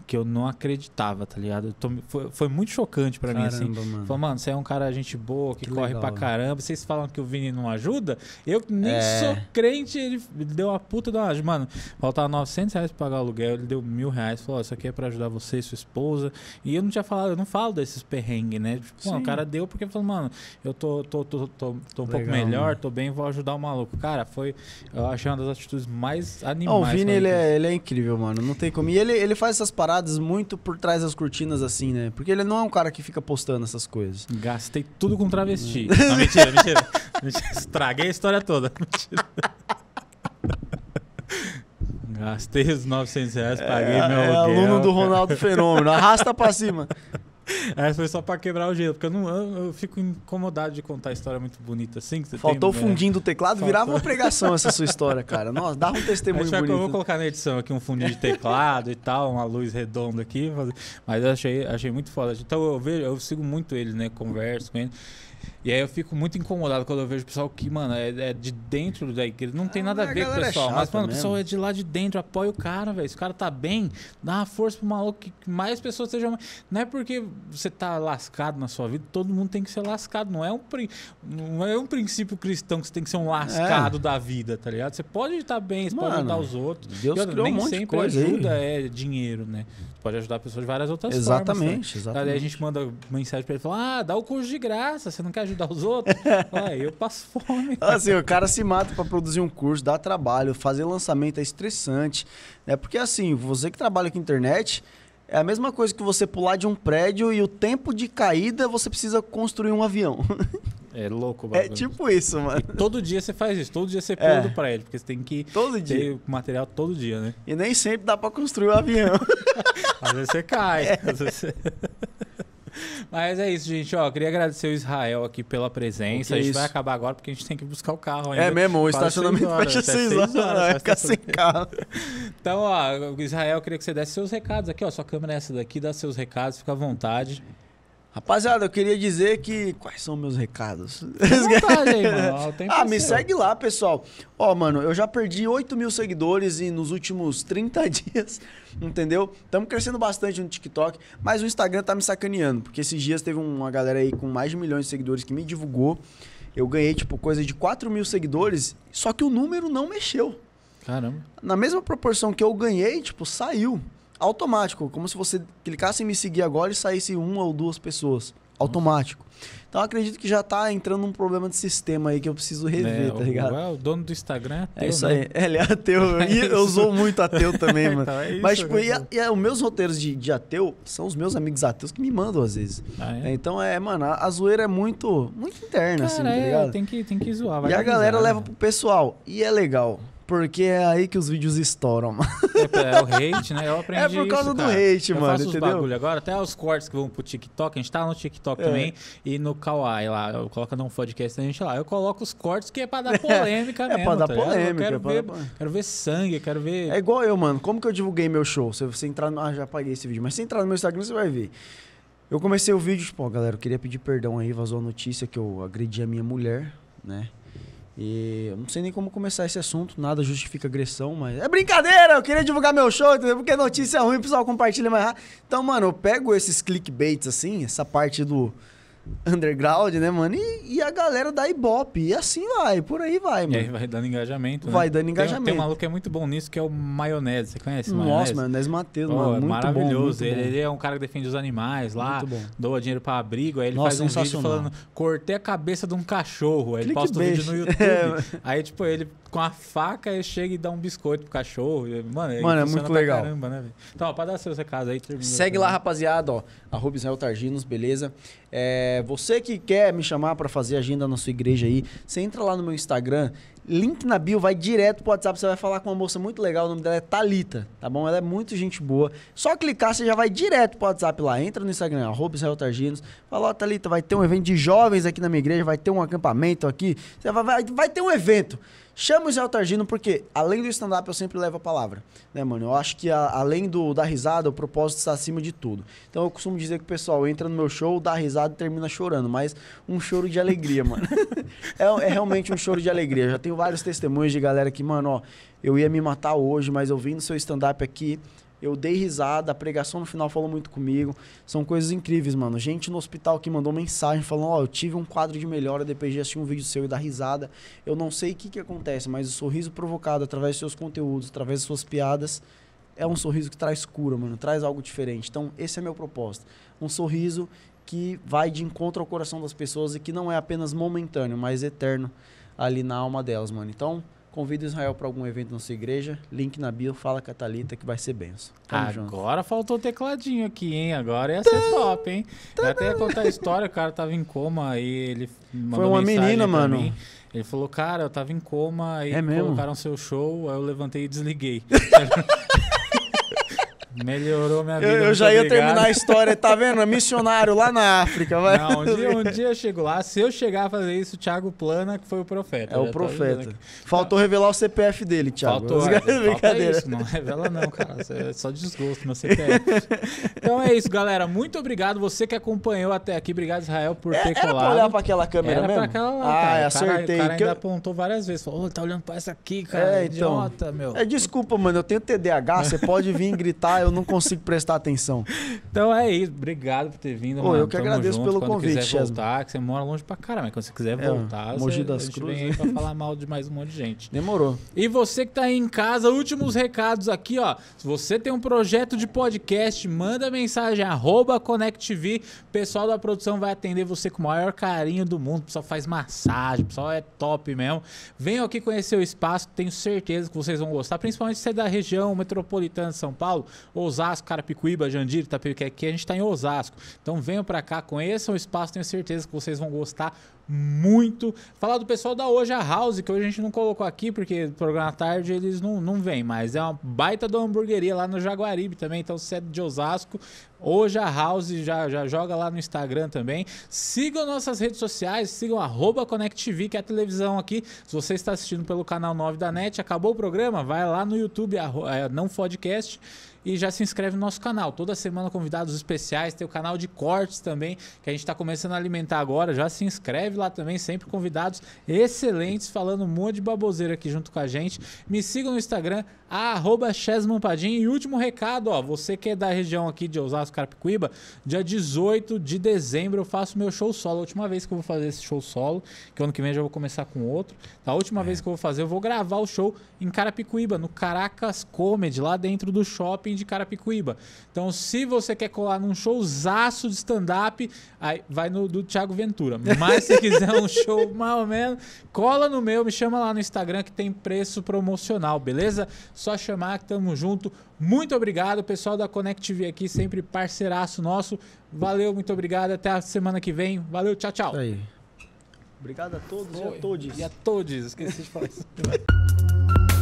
que eu não acreditava, tá ligado? Tomei- foi, foi muito chocante pra mim, assim. Mano. Falou, mano, você é um cara gente boa, que, Que corre legal, pra caramba. Vocês falam que o Vini não ajuda? Eu nem É. sou crente, ele deu uma puta uma... Mano, faltava 900 reais pra pagar o aluguel, ele deu mil reais. Falou, ó, isso aqui é pra ajudar você e sua esposa. E eu não tinha falado, eu não falo desses perrengues, né? Tipo, mano, o cara deu porque falou, mano, eu tô, tô, tô, tô, tô um pouco Legal, melhor, mano. tô bem, vou ajudar o maluco. Cara, foi, eu achei uma das atitudes mais Não, animais. o Vini, ele é, ele é incrível, mano. Não tem como. E ele, ele faz essas paradas muito por trás das cortinas, assim, né? Porque ele não é um cara que fica postando essas coisas. Gastei tudo com travesti. [LAUGHS] Não, mentira, mentira. Mentira, Estraguei a história toda. Mentira. Gastei os 900 reais, paguei é, meu é aluguel. aluno do Ronaldo Fenômeno. Arrasta pra cima. É, foi só pra quebrar o gelo, porque eu, não, eu, eu fico incomodado de contar a história muito bonita assim. Que você Faltou tem, o fundinho do teclado, Faltou. virava uma pregação essa sua história, cara. Nossa, dá um testemunho que eu vou bonito. colocar na edição aqui um fundinho de teclado e tal, uma luz redonda aqui. Mas eu achei, achei muito foda. Então eu vejo, eu sigo muito ele, né? Converso com ele. E aí eu fico muito incomodado quando eu vejo o pessoal que, mano, é, é de dentro da igreja. Não tem Ah, nada a mas ver com o é pessoal. mas, chata mano, o mesmo. pessoal é de lá de dentro, apoia o cara, velho. Se o cara tá bem, dá uma força pro maluco que mais pessoas sejam. Não é porque você tá lascado na sua vida, todo mundo tem que ser lascado. Não é um, não é um princípio cristão que você tem que ser um lascado da vida, tá ligado? Você pode estar bem, você pode Mano, ajudar os outros. Deus outra, criou um nem monte de sempre coisa aí. ajuda é dinheiro, né? Você pode ajudar pessoas de várias outras formas. né? Exatamente, Daí exatamente. a gente manda mensagem pra ele falar: Ah, dá o curso de graça, você não quer ajudar os outros? [LAUGHS] Ué, eu passo fome. Assim, o cara se mata pra produzir um curso, dá trabalho, fazer lançamento é estressante, né? Porque assim, você que trabalha com internet, é a mesma coisa que você pular de um prédio e o tempo de caída você precisa construir um avião. [LAUGHS] É louco, o É tipo isso, mano. Todo dia você faz isso, todo dia você É. pula do prédio, porque você tem que Todo dia. ter o material todo dia, né? E nem sempre dá pra construir um avião. [LAUGHS] Às vezes você cai. às vezes você- Mas é isso, gente. Ó, queria agradecer o Israel aqui pela presença. A gente isso. vai acabar agora porque a gente tem que buscar o carro ainda. É mesmo, o estacionamento fecha até 6 seis horas, vai ficar sem carro. [LAUGHS] Então, ó, Israel, queria que você desse seus recados aqui, ó. Sua câmera é essa daqui, dá seus recados, fica à vontade. Rapaziada, eu queria dizer que. Quais são meus recados? Vontade aí, mano. [LAUGHS] Ah, me segue lá, pessoal. Ó, mano, eu já perdi 8 mil seguidores e nos últimos 30 [LAUGHS] dias, entendeu? Estamos crescendo bastante no TikTok, mas o Instagram tá me sacaneando, porque esses dias teve uma galera aí com mais de milhões de seguidores que me divulgou. Eu ganhei, tipo, coisa de 4 mil seguidores, só que o número não mexeu. Caramba. Na mesma proporção que eu ganhei, tipo, saiu. Automático, como se você clicasse em me seguir agora e saísse uma ou duas pessoas. Automático. Então eu acredito que já tá entrando um problema de sistema aí que eu preciso rever, É, tá o- ligado? é, o dono do Instagram é É teu, isso né? aí. [LAUGHS] Ele é ateu. [LAUGHS] E É eu isso. sou muito ateu também, mano. [LAUGHS] Então é isso, Mas, tipo, né, e, a- pô? e a- os meus roteiros de, de ateu são os meus amigos ateus que me mandam às vezes. Ah, é? É, Então, é, mano, a, a zoeira é muito, muito interna, assim, Cara, tá é, ligado? tem que, tem que zoar. E a galera leva pro pessoal. E é legal. Porque é aí que os vídeos estouram, mano. É, é o hate, né? Eu [LAUGHS] aprendi É por causa isso, do hate, eu mano, faço os entendeu? bagulho agora, até os cortes que vão pro TikTok, a gente tá no TikTok É. também, e no Kawaii lá, eu coloco no podcast a gente lá. Eu coloco os cortes que é pra dar polêmica [LAUGHS] É mesmo, pra dar tá polêmica, quero é pra ver, dar polêmica. quero ver sangue, quero ver... É igual eu, mano. Como que eu divulguei meu show? Se você entrar no... Ah, já apaguei esse vídeo. Mas se entrar no meu Instagram, você vai ver. Eu comecei o vídeo, tipo, ó, galera, eu queria pedir perdão aí, vazou a notícia que eu agredi a minha mulher, né? E eu não sei nem como começar esse assunto, nada justifica agressão, mas é brincadeira, eu queria divulgar meu show, entendeu? Porque notícia ruim, o pessoal compartilha mais rápido. Então, mano, eu pego esses clickbaits assim, essa parte do underground, né, mano? E, e a galera dá ibope, e assim vai, por aí vai, E aí mano. vai dando engajamento, né? Vai dando Tem- engajamento. Tem, um maluco que é muito bom nisso, que é o Maionese. Você conhece o Nossa, Maionese? mano, Nes Matheus, Pô, mano, muito maravilhoso. bom, muito ele, bom. ele é um cara que defende os animais lá, doa dinheiro pra abrigo, aí ele Nossa, faz um vídeo falando, cortei a cabeça de um cachorro. Aí ele posta o Clickbait. vídeo no [LAUGHS] YouTube. É, aí, tipo, ele com a faca ele chega e dá um biscoito pro cachorro. Mano, Mano, é muito legal. Caramba, né? Então, ó, pra dar seus recados aí. Segue lá, rapaziada, ó. Arroba Israel Targinos, beleza? É, você que quer me chamar pra fazer agenda na sua igreja aí, você entra lá no meu Instagram, link na bio, vai direto pro WhatsApp, você vai falar com uma moça muito legal, o nome dela é Talita, tá bom? Ela é muito gente boa. Só clicar, você já vai direto pro WhatsApp lá. Entra no Instagram, arroba Israel Targinos. Fala, ó, Thalita, vai ter um evento de jovens aqui na minha igreja, vai ter um acampamento aqui. Você vai, vai, vai ter um evento. Chama o Israel Targino porque, além do stand-up, eu sempre levo a palavra. Né, mano? Eu acho que, a- além do da risada, o propósito está acima de tudo. Então, eu costumo dizer que o pessoal entra no meu show, dá risada e termina chorando. Mas um choro de alegria, [LAUGHS] mano. é, é realmente um choro de alegria. Já tenho vários testemunhos de galera que, mano, ó, eu ia me matar hoje, mas eu vim no seu stand-up aqui, eu dei risada, a pregação no final falou muito comigo. São coisas incríveis, mano. Gente no hospital que mandou mensagem falando, ó, eu tive um quadro de melhora depois de assistir um vídeo seu e dar risada. Eu não sei o que que acontece, mas o sorriso provocado através dos seus conteúdos, através das suas piadas, é um sorriso que traz cura, mano, traz algo diferente. Então, esse é meu propósito. Um sorriso que vai de encontro ao coração das pessoas e que não é apenas momentâneo, mas eterno ali na alma delas, mano. Então, Convida Israel para algum evento na sua igreja. Link na bio, fala com a Thalita que vai ser benção. Tamo junto. Agora faltou o tecladinho aqui, hein? Agora ia ser top, hein? Eu até ia contar a história, o cara tava em coma aí, ele mandou Foi uma menina, mano. mim. Ele falou, cara, eu tava em coma, aí É mesmo? colocaram seu show, aí eu levantei e desliguei. [LAUGHS] Melhorou minha vida. Eu, eu já ia obrigado. terminar a história, tá vendo? Missionário lá na África, vai. Não, um dia, um dia eu chego lá. Se eu chegar a fazer isso, o Thiago Plana, que foi o profeta. É o avisando profeta. Faltou revelar o CPF dele, Thiago. Faltou, é, falta Brincadeira. isso. Não revela não, cara. É só desgosto meu CPF. então é isso, galera. Muito obrigado. Você que acompanhou até aqui. Obrigado, Israel, por É, ter era pra colado. olhar pra aquela câmera Era mesmo? pra aquela lá, ah, cara. Acertei. O cara ainda eu- apontou várias vezes. Falou, "Ô, tá olhando pra essa aqui, cara. É, então. Idiota, meu. É, desculpa, mano, eu tenho TDAH, você pode vir gritar, eu não consigo prestar atenção. Então é isso. Obrigado por ter vindo, Ô, mano. eu que Tamo agradeço junto. pelo quando convite, quiser voltar, que você mora longe pra caramba. Quando você quiser É, voltar, Mogi você, das Cruzes, vem aí pra falar mal de mais um monte de gente. Demorou. E você que tá aí em casa, últimos recados aqui, ó. Se você tem um projeto de podcast, manda mensagem, arroba ConnectV. O pessoal da produção vai atender você com o maior carinho do mundo. O pessoal faz massagem, o pessoal é top mesmo. Venham aqui conhecer o espaço, tenho certeza que vocês vão gostar. Principalmente se é da região metropolitana de São Paulo, Osasco, Carapicuíba, Itapevi, aqui a gente tá em Osasco. Então venham pra cá, conheçam o espaço, tenho certeza que vocês vão gostar muito. Falar do pessoal da Hoje a House, que hoje a gente não colocou aqui, porque no programa à tarde eles não, não vêm, mas é uma baita da hamburgueria lá no Jaguaribe também. Então, se é de Osasco, Hoje a House já, já joga lá no Instagram também. Sigam nossas redes sociais, sigam arroba ConnectV, que é a televisão aqui. Se você está assistindo pelo canal 9 da NET, acabou o programa, vai lá no YouTube, é, não podcast e já se inscreve no nosso canal. Toda semana convidados especiais, tem o canal de cortes também, que a gente está começando a alimentar agora. Já se inscreve lá também, sempre convidados excelentes, falando um monte de baboseira aqui junto com a gente. Me sigam no Instagram, arroba. E último recado, ó, você que é da região aqui de Osasco, Carapicuíba, dia 18 de dezembro eu faço meu show solo. A última vez que eu vou fazer esse show solo, que ano que vem já vou começar com outro. Tá, A última vez que eu vou fazer, eu vou gravar o show em Carapicuíba, no Caracas Comedy, lá dentro do shopping de Carapicuíba. Então, se você quer colar num showzaço de stand-up, aí vai no do Thiago Ventura. Mas se quiser um show [LAUGHS] mais ou menos, cola no meu, me chama lá no Instagram que tem preço promocional, beleza? Só chamar que tamo junto. Muito obrigado, pessoal da Connect TV aqui, sempre parceiraço nosso. Valeu, muito obrigado. Até a semana que vem. Valeu, tchau, tchau. Aí. Obrigado a todos e a todos. E a todos. Esqueci de falar isso. [LAUGHS]